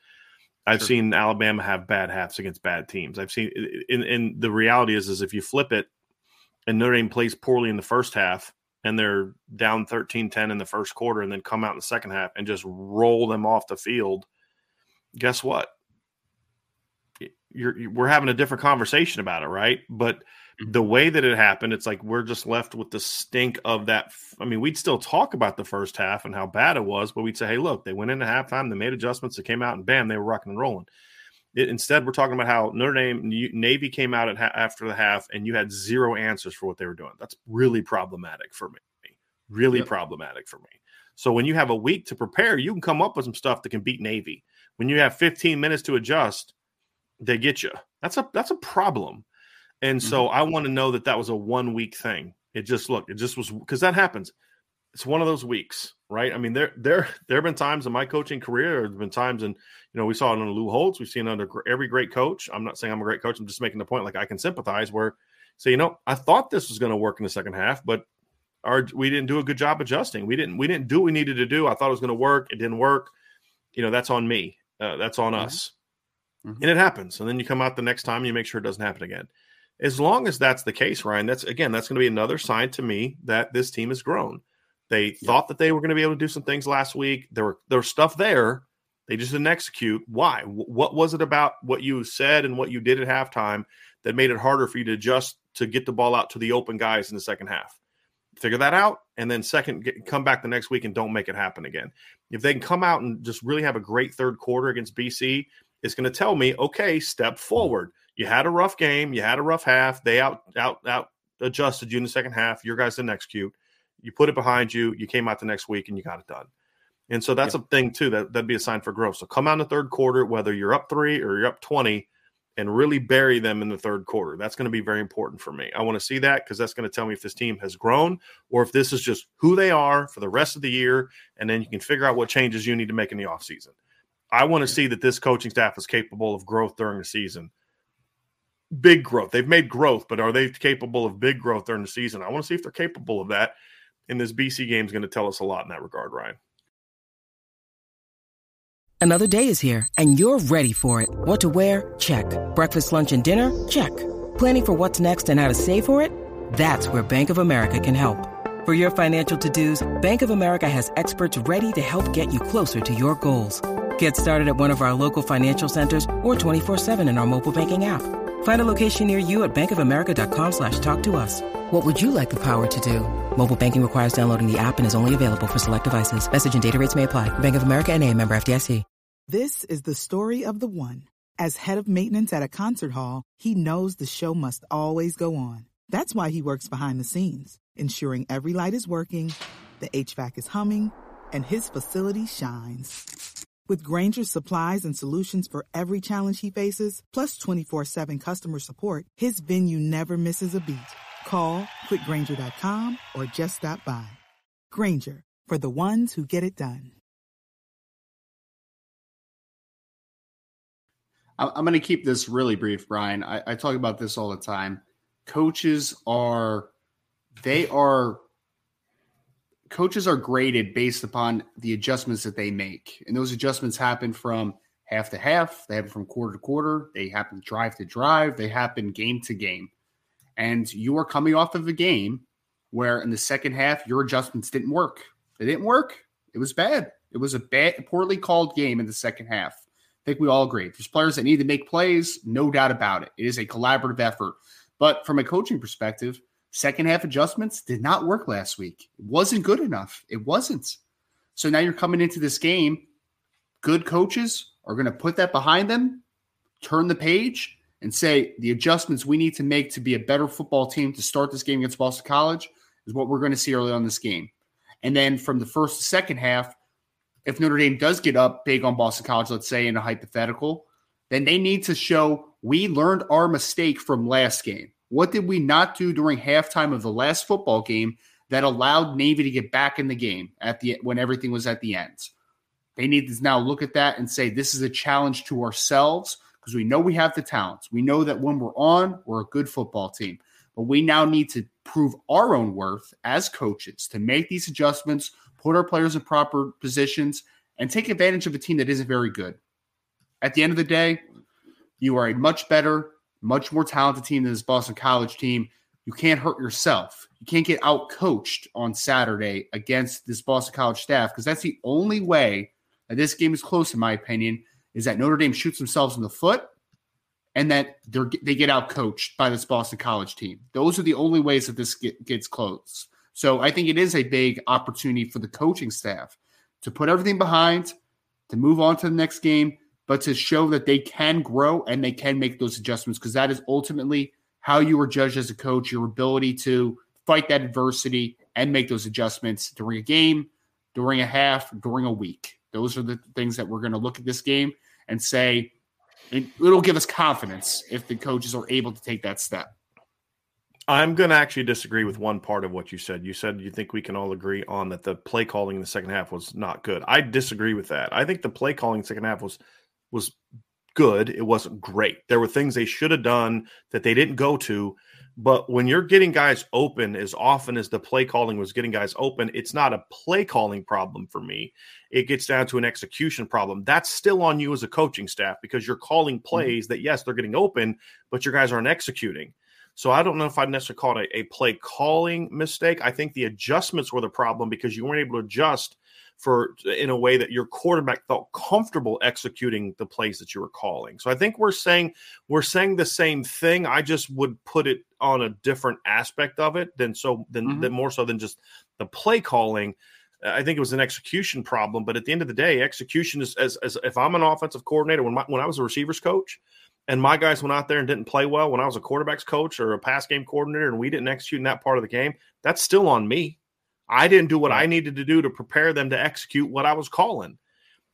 I've sure. seen Alabama have bad halves against bad teams. I've seen, and, and the reality is, is if you flip it and Notre Dame plays poorly in the first half and they're down 13 10 in the first quarter and then come out in the second half and just roll them off the field, guess what? you're we're having a different conversation about it, right? But. Mm-hmm. the way that it happened, it's like we're just left with the stink of that. I mean, we'd still talk about the first half and how bad it was, but we'd say, hey, look, they went into halftime, they made adjustments, they came out, and bam, they were rocking and rolling. It, instead, we're talking about how Notre Dame Navy came out ha- after the half, and you had zero answers for what they were doing. That's really problematic for me. Really yep. problematic for me. So when you have a week to prepare, you can come up with some stuff that can beat Navy. When you have 15 minutes to adjust, they get you. That's a that's a problem. And so mm-hmm. I want to know that that was a one week thing. It just looked, it just was because that happens. It's one of those weeks, right? I mean, there there there have been times in my coaching career. There have been times, and you know, we saw it under Lou Holtz. We've seen it under every great coach. I'm not saying I'm a great coach. I'm just making the point. Like I can sympathize. Where say, you know, I thought this was going to work in the second half, but our we didn't do a good job adjusting. We didn't we didn't do what we needed to do. I thought it was going to work. It didn't work. You know, that's on me. Uh, that's on mm-hmm. us. Mm-hmm. And it happens. And then you come out the next time and you make sure it doesn't happen again. As long as that's the case, Ryan, that's again, that's going to be another sign to me that this team has grown. They thought that they were going to be able to do some things last week. There were there was stuff there. They just didn't execute. Why? What was it about what you said and what you did at halftime that made it harder for you to just to get the ball out to the open guys in the second half? Figure that out, and then second, get, come back the next week and don't make it happen again. If they can come out and just really have a great third quarter against BC, it's going to tell me, okay, step forward. You had a rough game, you had a rough half. They out out out adjusted you in the second half. Your guys didn't execute. You put it behind you. You came out the next week and you got it done. And so that's a thing too. That that'd be a sign for growth. So come out in the third quarter, whether you're up three or you're up twenty, and really bury them in the third quarter. That's going to be very important for me. I want to see that because that's going to tell me if this team has grown or if this is just who they are for the rest of the year. And then you can figure out what changes you need to make in the offseason. I want to see that this coaching staff is capable of growth during the season. Big growth. They've made growth, but are they capable of big growth during the season? I want to see if they're capable of that. And this BC game is going to tell us a lot in that regard, Ryan. Another day is here, and you're ready for it. What to wear? Check. Breakfast, lunch, and dinner? Check. Planning for what's next and how to save for it? That's where Bank of America can help. For your financial to-dos, Bank of America has experts ready to help get you closer to your goals. Get started at one of our local financial centers or 24-7 in our mobile banking app. Find a location near you at bankofamerica.com slash talk to us. What would you like the power to do? Mobile banking requires downloading the app and is only available for select devices. Message and data rates may apply. Bank of America and a member FDIC. This is the story of the one. As head of maintenance at a concert hall, he knows the show must always go on. That's why he works behind the scenes, ensuring every light is working, the HVAC is humming, and his facility shines. With Grainger's supplies and solutions for every challenge he faces, plus 24 7 customer support, his venue never misses a beat. Call clickgrainger.com or just stop by. Grainger, for the ones who get it done. I'm going to keep this really brief, Brian. I, I talk about this all the time coaches are they are coaches are graded based upon the adjustments that they make. And those adjustments happen from half to half, they happen from quarter to quarter, they happen drive to drive, they happen game to game. And you are coming off of a game where in the second half your adjustments didn't work. They didn't work. It was bad. It was a bad poorly called game in the second half. I think we all agree. There's players that need to make plays, no doubt about it. It is a collaborative effort. But from a coaching perspective, second half adjustments did not work last week. It wasn't good enough. It wasn't. So now you're coming into this game. Good coaches are going to put that behind them, turn the page, and say the adjustments we need to make to be a better football team to start this game against Boston College is what we're going to see early on this game. And then from the first to second half, if Notre Dame does get up big on Boston College, let's say in a hypothetical, then they need to show we learned our mistake from last game. What did we not do during halftime of the last football game that allowed Navy to get back in the game at the when everything was at the end? They need to now look at that and say this is a challenge to ourselves because we know we have the talents. We know that when we're on, we're a good football team. But we now need to prove our own worth as coaches to make these adjustments, put our players in proper positions, and take advantage of a team that isn't very good. At the end of the day, you are a much better, much more talented team than this Boston College team. You can't hurt yourself. You can't get out coached on Saturday against this Boston College staff because that's the only way that this game is close, in my opinion, is that Notre Dame shoots themselves in the foot and that they get out coached by this Boston College team. Those are the only ways that this get, gets close. So I think it is a big opportunity for the coaching staff to put everything behind, to move on to the next game, but to show that they can grow and they can make those adjustments because that is ultimately how you are judged as a coach your ability to fight that adversity and make those adjustments during a game, during a half, during a week. Those are the things that we're going to look at this game and say it'll give us confidence if the coaches are able to take that step. I'm going to actually disagree with one part of what you said. You said you think we can all agree on that the play calling in the second half was not good. I disagree with that. I think the play calling second half was was good. It wasn't great. There were things they should have done that they didn't go to. But when you're getting guys open as often as the play calling was getting guys open, it's not a play calling problem for me. It gets down to an execution problem. That's still on you as a coaching staff because you're calling mm-hmm. plays mm-hmm. that, yes, they're getting open, but your guys aren't executing. So I don't know if I'd necessarily call it a, a play calling mistake. I think the adjustments were the problem because you weren't able to adjust for in a way that your quarterback felt comfortable executing the plays that you were calling. So I think we're saying we're saying the same thing. I just would put it on a different aspect of it than so than, mm-hmm. than more so than just the play calling. I think it was an execution problem, but at the end of the day, execution is as, as if I'm an offensive coordinator when my, when I was a receivers coach, and my guys went out there and didn't play well when I was a quarterbacks coach or a pass game coordinator, and we didn't execute in that part of the game, that's still on me. I didn't do what I needed to do to prepare them to execute what I was calling.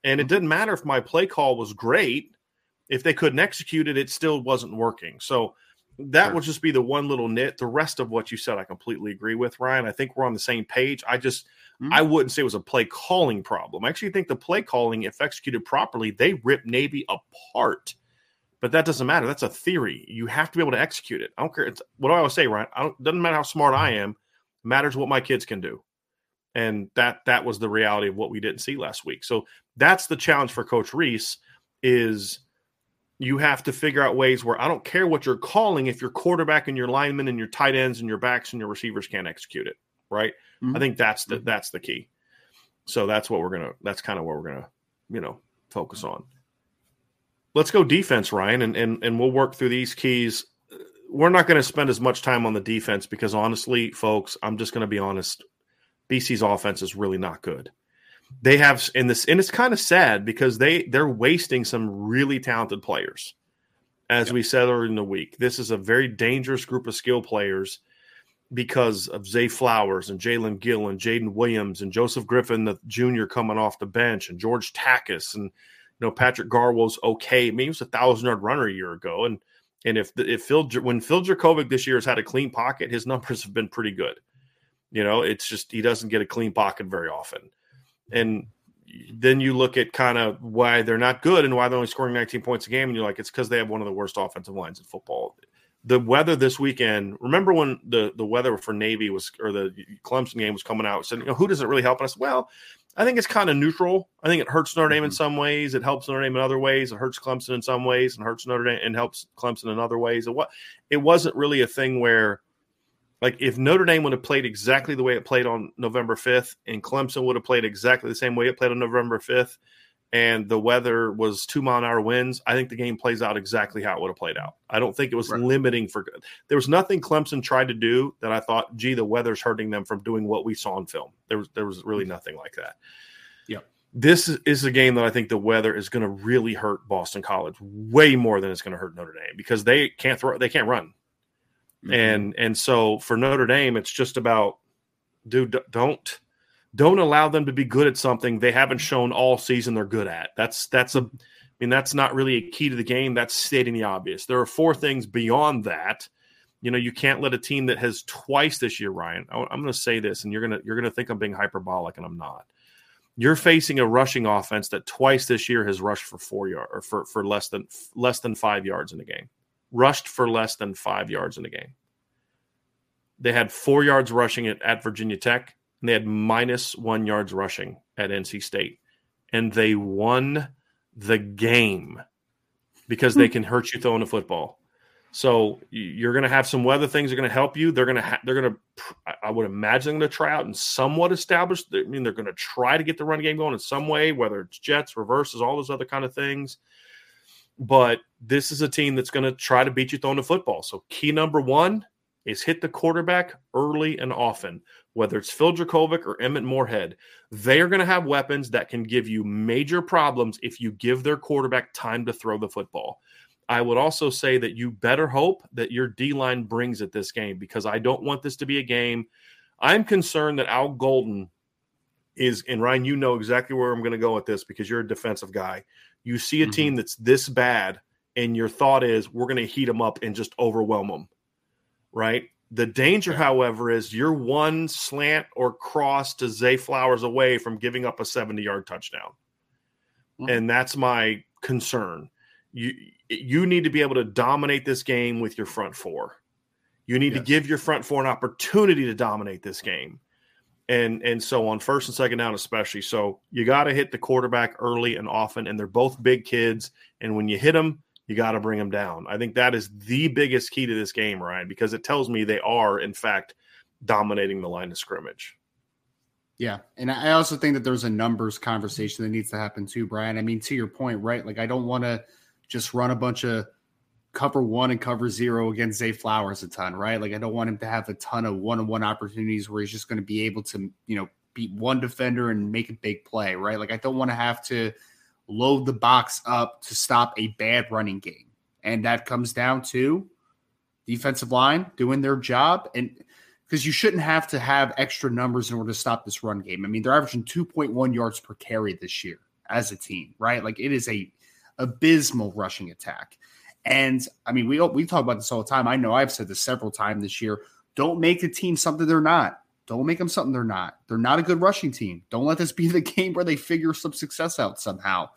And it mm-hmm. didn't matter if my play call was great. If they couldn't execute it, it still wasn't working. So that sure. would just be the one little nit. The rest of what you said, I completely agree with, Ryan. I think we're on the same page. I just, mm-hmm. I wouldn't say it was a play calling problem. I actually think the play calling, if executed properly, they rip Navy apart. But that doesn't matter. That's a theory. You have to be able to execute it. I don't care. It's, what do I always say, Ryan? I don't, doesn't matter how smart I am matters what my kids can do and that that was the reality of what we didn't see last week so that's the challenge for coach Rees is you have to figure out ways where i don't care what you're calling if your quarterback and your linemen and your tight ends and your backs and your receivers can't execute it right? Mm-hmm. I think that's the that's the key. So that's what we're gonna. That's kind of what we're gonna, you know, focus on. Let's go defense, Ryan, and and and we'll work through these keys. We're not going to spend as much time on the defense because honestly, folks, I'm just going to be honest. BC's offense is really not good. They have in this, and it's kind of sad because they they're wasting some really talented players. As yep. we said earlier in the week, this is a very dangerous group of skill players because of Zay Flowers and Jaelen Gill and Jaden Williams and Joseph Griffin the Jr. coming off the bench and George Takacs and you know Patrick Garwo's okay. I mean, he was a thousand yard runner a year ago, and and if if Phil when Phil Jurkovec this year has had a clean pocket, his numbers have been pretty good. You know, it's just he doesn't get a clean pocket very often, and then you look at kind of why they're not good and why they're only scoring 19 points a game, and you're like, it's because they have one of the worst offensive lines in football the weather this weekend. Remember when the the weather for Navy was or the Clemson game was coming out? Said, you know, who does it really help us? Well, I think it's kind of neutral. I think it hurts Notre Dame mm-hmm. in some ways. It helps Notre Dame in other ways. It hurts Clemson in some ways, and hurts Notre Dame and helps Clemson in other ways. It what it wasn't really a thing where, like, if Notre Dame would have played exactly the way it played on November fifth, and Clemson would have played exactly the same way it played on November fifth, and the weather was two mile an hour winds, I think the game plays out exactly how it would have played out. I don't think it was right. limiting for good. There was nothing Clemson tried to do that I thought, gee, the weather's hurting them from doing what we saw in film. There was there was really nothing like that. Yeah. This is a game that I think the weather is going to really hurt Boston College way more than it's going to hurt Notre Dame because they can't throw, they can't run, mm-hmm. and and so for Notre Dame, it's just about, dude, don't don't allow them to be good at something they haven't shown all season they're good at. That's that's a I mean that's not really a key to the game. That's stating the obvious. There are four things beyond that. You know, you can't let a team that has twice this year, Ryan. I'm going to say this, and you're going to you're to think I'm being hyperbolic, and I'm not. You're facing a rushing offense that twice this year has rushed for four yards or for, for less than less than five yards in a game. Rushed for less than five yards in a game. They had four yards rushing it at Virginia Tech and they had minus one yards rushing at NC State. And they won the game because they hmm. can hurt you throwing a football. So you're going to have some weather things are going to help you. They're going to ha- they're going to I would imagine they're going to try out and somewhat establish. I mean, they're going to try to get the run game going in some way, whether it's jets, reverses, all those other kind of things. But this is a team that's going to try to beat you throwing the football. So key number one is hit the quarterback early and often whether it's Phil Jurkovec or Emmett Morehead, they are going to have weapons that can give you major problems if you give their quarterback time to throw the football. I would also say that you better hope that your D line brings it this game because I don't want this to be a game. I'm concerned that Al Golden is, and Ryan, you know exactly where I'm going to go with this because you're a defensive guy. You see a mm-hmm. team that's this bad, and your thought is we're going to heat them up and just overwhelm them, right? The danger, however, is you're one slant or cross to Zay Flowers away from giving up a 70 yard touchdown. Mm-hmm. And that's my concern. You you need to be able to dominate this game with your front four. You need yes. to give your front four an opportunity to dominate this game. And and so on first and second down, especially. So you got to hit the quarterback early and often, and they're both big kids. And when you hit them, you got to bring them down. I think that is the biggest key to this game, Ryan, because it tells me they are, in fact, dominating the line of scrimmage. Yeah. And I also think that there's a numbers conversation that needs to happen too, Brian. I mean, to your point, right? Like, I don't want to just run a bunch of cover one and cover zero against Zay Flowers a ton, right? Like, I don't want him to have a ton of one on one opportunities where he's just going to be able to, you know, beat one defender and make a big play, right? Like, I don't want to have to load the box up to stop a bad running game. And that comes down to defensive line doing their job. And because you shouldn't have to have extra numbers in order to stop this run game. I mean, they're averaging 2.1 yards per carry this year as a team, right? Like it is a abysmal rushing attack. And I mean, we we talk about this all the time. I know I've said this several times this year. Don't make the team something they're not. Don't make them something they're not. They're not a good rushing team. Don't let this be the game where they figure some success out somehow.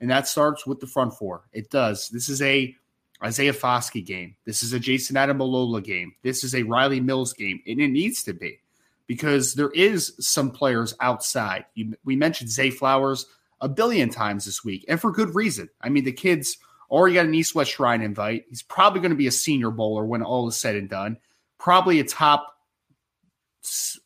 And that starts with the front four. It does. This is a Isaiah Foskey game. This is a Jayson Ademilola game. This is a Riley Mills game. And it needs to be because there is some players outside. You, we mentioned Zay Flowers a billion times this week, and for good reason. I mean, the kid's already got an East West Shrine invite. He's probably going to be a senior bowler when all is said and done. Probably a top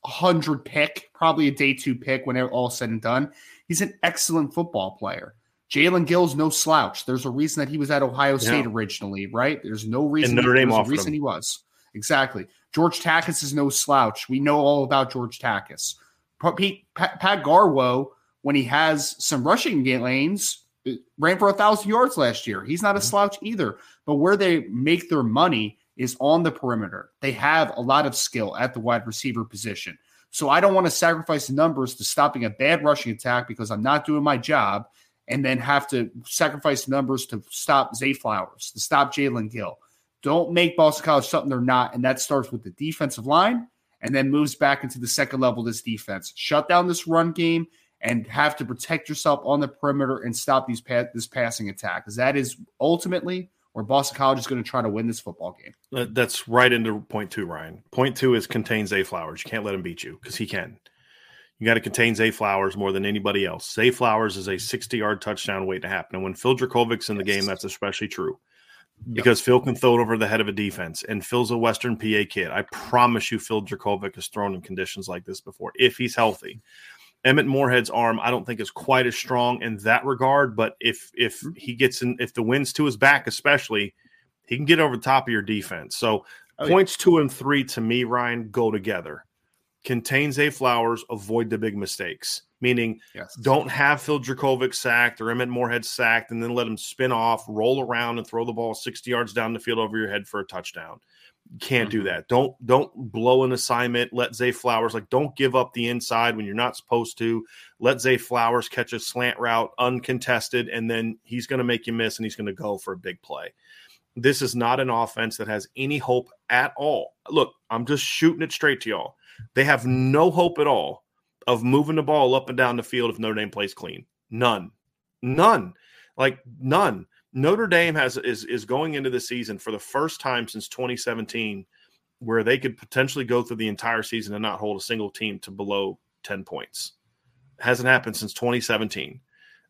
100 pick, probably a day two pick when they're all said and done. He's an excellent football player. Jaelen Gill's no slouch. There's a reason that he was at Ohio State yeah. originally, right? There's no reason. And Notre Dame there's a reason him. he was exactly. George Takacs is no slouch. We know all about George Takacs. Pat, Pat Garwo, when he has some rushing lanes, uh, ran for a thousand yards last year. He's not a mm-hmm. slouch either. But where they make their money is on the perimeter. They have a lot of skill at the wide receiver position. So I don't want to sacrifice numbers to stopping a bad rushing attack because I'm not doing my job and then have to sacrifice numbers to stop Zay Flowers, to stop Jaelen Gill. Don't make Boston College something they're not. And that starts with the defensive line and then moves back into the second level of this defense. Shut down this run game and have to protect yourself on the perimeter and stop these pa- this passing attack because that is ultimately where Boston College is going to try to win this football game. Uh, that's right into point two, Ryan. Point two is contain Zay Flowers. You can't let him beat you because he can. You got to contain Zay Flowers more than anybody else. Zay Flowers is a 60 yard touchdown waiting to happen. And when Phil Jurkovec's in the yes. game, that's especially true because yep. Phil can throw it over the head of a defense. And Phil's a Western PA kid. I promise you, Phil Jurkovec has thrown in conditions like this before if he's healthy. Emmett Morehead's arm, I don't think is quite as strong in that regard. But if if mm-hmm. he gets in, if the wind's to his back, especially, he can get over the top of your defense. So oh, points yeah. two and three to me, Ryan, go together. Contain Zay Flowers, avoid the big mistakes. Meaning, yes. don't have Phil Jurkovec sacked or Emmett Morehead sacked, and then let him spin off, roll around, and throw the ball sixty yards down the field over your head for a touchdown can't mm-hmm. do that. Don't don't blow an assignment. Let Zay Flowers like don't give up the inside when you're not supposed to. Let Zay Flowers catch a slant route uncontested, and then he's going to make you miss, and he's going to go for a big play. This is not an offense that has any hope at all. Look, I'm just shooting it straight to y'all. They have no hope at all of moving the ball up and down the field if Notre Dame plays clean. None, none, like none. Notre Dame has is is going into the season for the first time since 2017 where they could potentially go through the entire season and not hold a single team to below 10 points. Hasn't happened since 2017.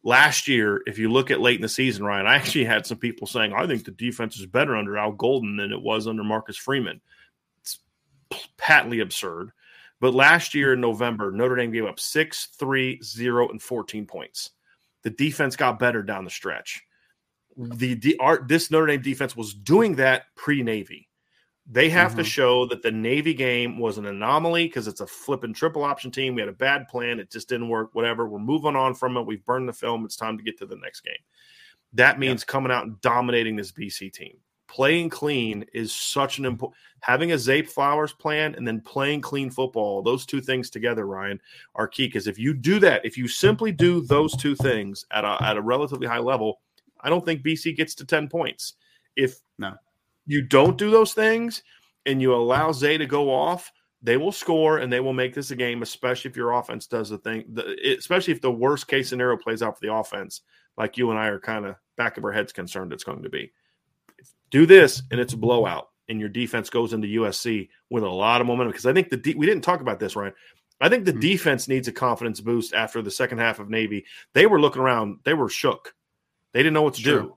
Last year, if you look at late in the season, Ryan, I actually had some people saying, I think the defense is better under Al Golden than it was under Marcus Freeman. It's patently absurd. But last year in November, Notre Dame gave up 6, 3, 0, and 14 points. The defense got better down the stretch the, the art this Notre Dame defense was doing that pre Navy. They have mm-hmm. to show that the Navy game was an anomaly because it's a flip and triple option team. We had a bad plan, it just didn't work. Whatever, we're moving on from it. We've burned the film. It's time to get to the next game. That means yeah. coming out and dominating this BC team. Playing clean is such an important having a Zay Flowers plan and then playing clean football. Those two things together, Ryan, are key. Because if you do that, if you simply do those two things at a at a relatively high level, I don't think BC gets to 10 points. If no. you don't do those things and you allow Zay to go off, they will score and they will make this a game, especially if your offense does the thing, the, especially if the worst case scenario plays out for the offense, like you and I are kind of back of our heads concerned it's going to be. Do this and it's a blowout, and your defense goes into USC with a lot of momentum. Because I think the de- we didn't talk about this, Ryan. I think the mm-hmm. defense needs a confidence boost after the second half of Navy. They were looking around, they were shook. They didn't know what to True. do.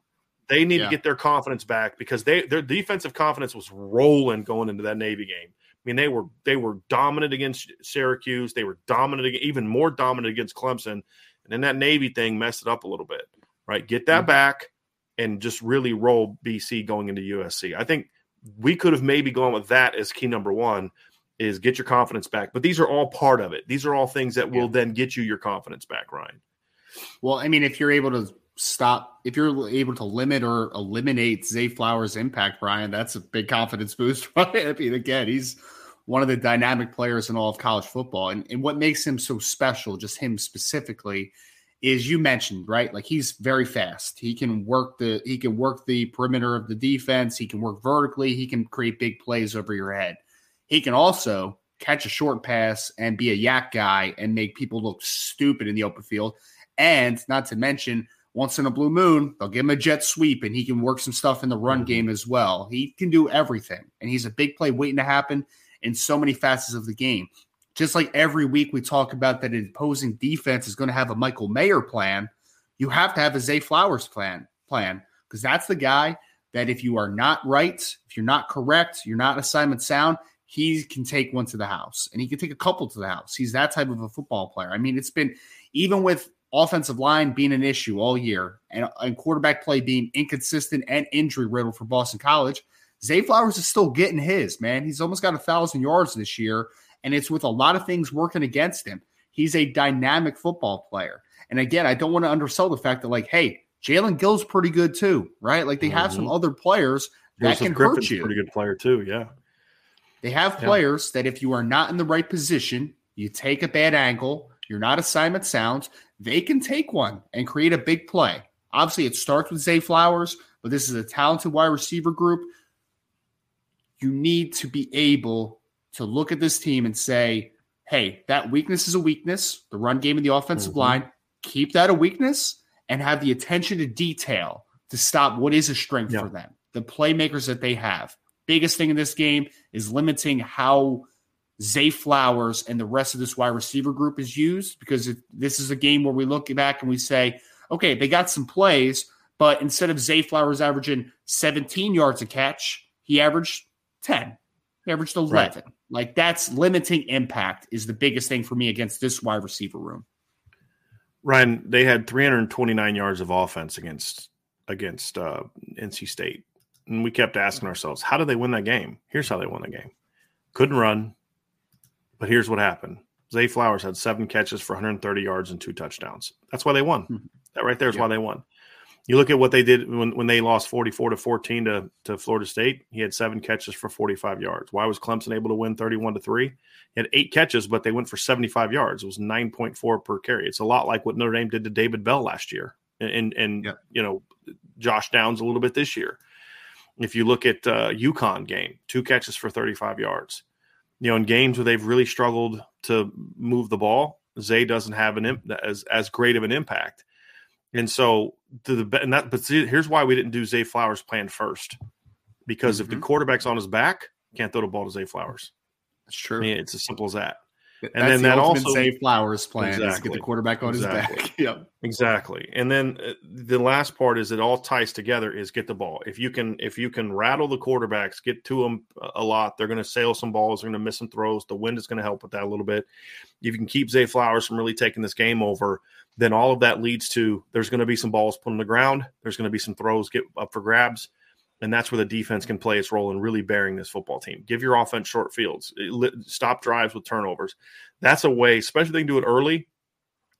They need yeah. to get their confidence back because they their defensive confidence was rolling going into that Navy game. I mean, they were they were dominant against Syracuse. They were dominant, even more dominant against Clemson. And then that Navy thing messed it up a little bit. Right, get that mm-hmm. back and just really roll BC going into USC. I think we could have maybe gone with that as key number one is get your confidence back. But these are all part of it. These are all things that will then get you your confidence back, Ryan. Well, I mean, if you're able to stop if you're able to limit or eliminate Zay Flowers' impact, Brian, that's a big confidence boost. I mean, again, he's one of the dynamic players in all of college football. And, and what makes him so special, just him specifically, is you mentioned, right? Like he's very fast. He can work the he can work the perimeter of the defense, he can work vertically, he can create big plays over your head. He can also catch a short pass and be a yak guy and make people look stupid in the open field. And not to mention once in a blue moon, they'll give him a jet sweep and he can work some stuff in the run mm-hmm. game as well. He can do everything. And he's a big play waiting to happen in so many facets of the game. Just like every week we talk about that an opposing defense is going to have a Michael Mayer plan, you have to have a Zay Flowers plan plan because that's the guy that if you are not right, if you're not correct, you're not assignment sound, he can take one to the house and he can take a couple to the house. He's that type of a football player. I mean, it's been even with offensive line being an issue all year and, and quarterback play being inconsistent and injury riddled for Boston College. Zay Flowers is still getting his, man. He's almost got a thousand yards this year, and it's with a lot of things working against him. He's a dynamic football player. And again, I don't want to undersell the fact that, like, hey, Jaelen Gill's pretty good too, right? Like they mm-hmm. have some mm-hmm. other players that Joseph can Griffin's hurt you. Pretty good player too, yeah. They have players that if you are not in the right position, you take a bad angle, you're not assignment sounds, they can take one and create a big play. Obviously, it starts with Zay Flowers, but this is a talented wide receiver group. You need to be able to look at this team and say, hey, that weakness is a weakness, the run game and the offensive mm-hmm. line. Keep that a weakness and have the attention to detail to stop what is a strength for them, the playmakers that they have biggest thing in this game is limiting how Zay Flowers and the rest of this wide receiver group is used because it, this is a game where we look back and we say, okay, they got some plays, but instead of Zay Flowers averaging 17 yards a catch, he averaged 10. He averaged 11. Right. Like that's limiting impact is the biggest thing for me against this wide receiver room. Ryan, they had 329 yards of offense against against uh, NC State. And we kept asking ourselves, how did they win that game? Here's how they won the game. Couldn't run, but here's what happened. Zay Flowers had seven catches for 130 yards and two touchdowns. That's why they won. Mm-hmm. That right there is yeah. why they won. You look at what they did when, when they lost 44 to 14 to, to Florida State. He had seven catches for 45 yards. Why was Clemson able to win 31 to 3? He had eight catches, but they went for 75 yards. It was 9.4 per carry. It's a lot like what Notre Dame did to David Bell last year. And, and, yeah. you know, Josh Downs a little bit this year. If you look at uh, UConn game, two catches for 35 yards. You know, in games where they've really struggled to move the ball, Zay doesn't have an imp- as as great of an impact. And so the and that but see, here's why we didn't do Zay Flowers plan first. Because mm-hmm. if the mm-hmm. quarterback's on his back, can't throw the ball to Zay Flowers. That's true. I mean, it's as simple as that and That's then the that also Zay Flowers plan exactly. get the quarterback on exactly. his back. yep. Exactly. And then uh, the last part is it all ties together is get the ball. If you can if you can rattle the quarterbacks, get to them a lot, they're going to sail some balls, they're going to miss some throws. The wind is going to help with that a little bit. If you can keep Zay Flowers from really taking this game over, then all of that leads to there's going to be some balls put on the ground, there's going to be some throws get up for grabs and that's where the defense can play its role in really bearing this football team. Give your offense short fields, stop drives with turnovers. That's a way, especially if they can do it early,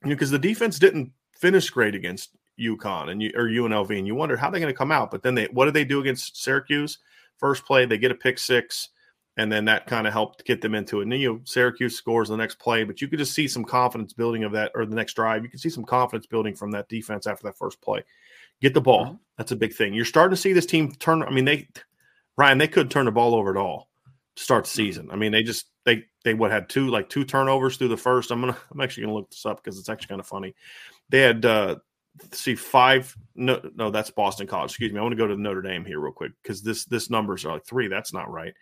because you know, the defense didn't finish great against UConn and you, or UNLV, and you wonder how they're going to come out. But then they, what did they do against Syracuse? First play, they get a pick six, and then that kind of helped get them into it. And then you know, Syracuse scores the next play, but you could just see some confidence building of that, or the next drive. You can see some confidence building from that defense after that first play. Get the ball. Mm-hmm. That's a big thing. You're starting to see this team turn. I mean, they, Ryan, they couldn't turn the ball over at all to start the mm-hmm. season. I mean, they just they they what had two like two turnovers through the first. I'm gonna I'm actually gonna look this up because it's actually kind of funny. They had uh see five no no that's Boston College. Excuse me. I want to go to Notre Dame here real quick because this this numbers are like three. That's not right.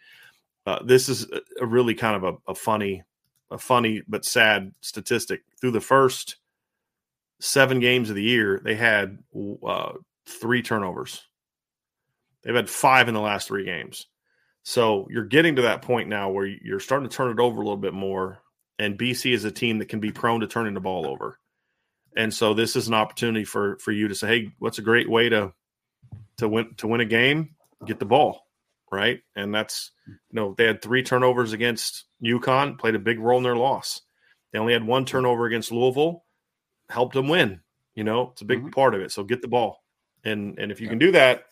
Uh, this is a really kind of a, a funny a funny but sad statistic. Through the first seven games of the year, they had uh, three turnovers. They've had five in the last three games. So you're getting to that point now where you're starting to turn it over a little bit more. And BC is a team that can be prone to turning the ball over. And so this is an opportunity for for you to say, hey, what's a great way to to win to win a game? Get the ball, right? And that's you know they had three turnovers against UConn, played a big role in their loss. They only had one turnover against Louisville, helped them win. You know, it's a big mm-hmm. part of it. So get the ball, and and if you yeah. can do that,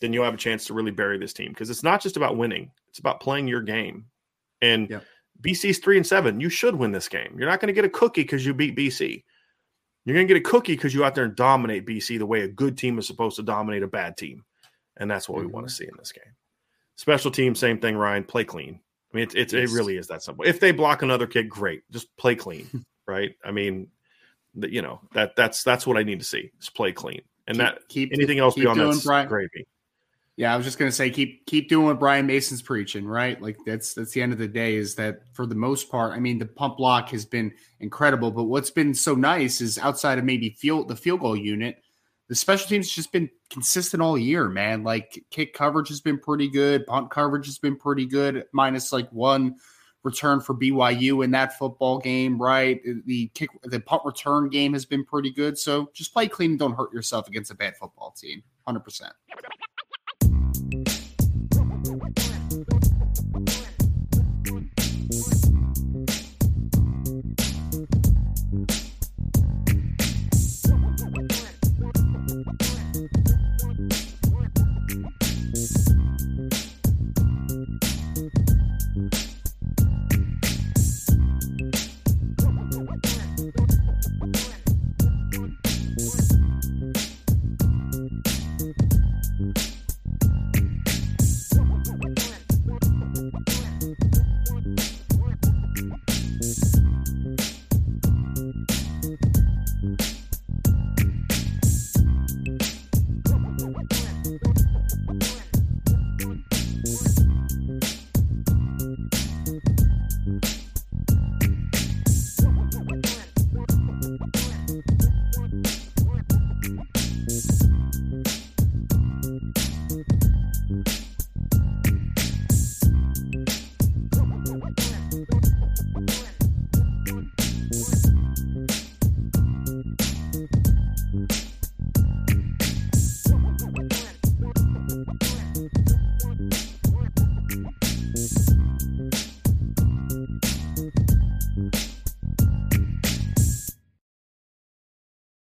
then you'll have a chance to really bury this team because it's not just about winning; it's about playing your game. And yeah. BC's three and seven. You should win this game. You're not going to get a cookie because you beat BC. You're going to get a cookie because you out there and dominate BC the way a good team is supposed to dominate a bad team, and that's what mm-hmm. we want to see in this game. Special team, same thing. Ryan, play clean. I mean, it, yes. it really is that simple. If they block another kick, great. Just play clean, right? I mean, you know that that's that's what I need to see. Just play clean, and keep, that keep anything else keep beyond that's Brian, gravy. Yeah, I was just gonna say keep keep doing what Brian Mason's preaching, right? Like that's that's the end of the day. Is that for the most part? I mean, the punt block has been incredible, but what's been so nice is outside of maybe field the field goal unit, the special teams just been consistent all year, man. Like kick coverage has been pretty good, punt coverage has been pretty good, minus like one return for BYU in that football game, right? The kick, the punt return game has been pretty good. So just play clean and don't hurt yourself against a bad football team. 100%.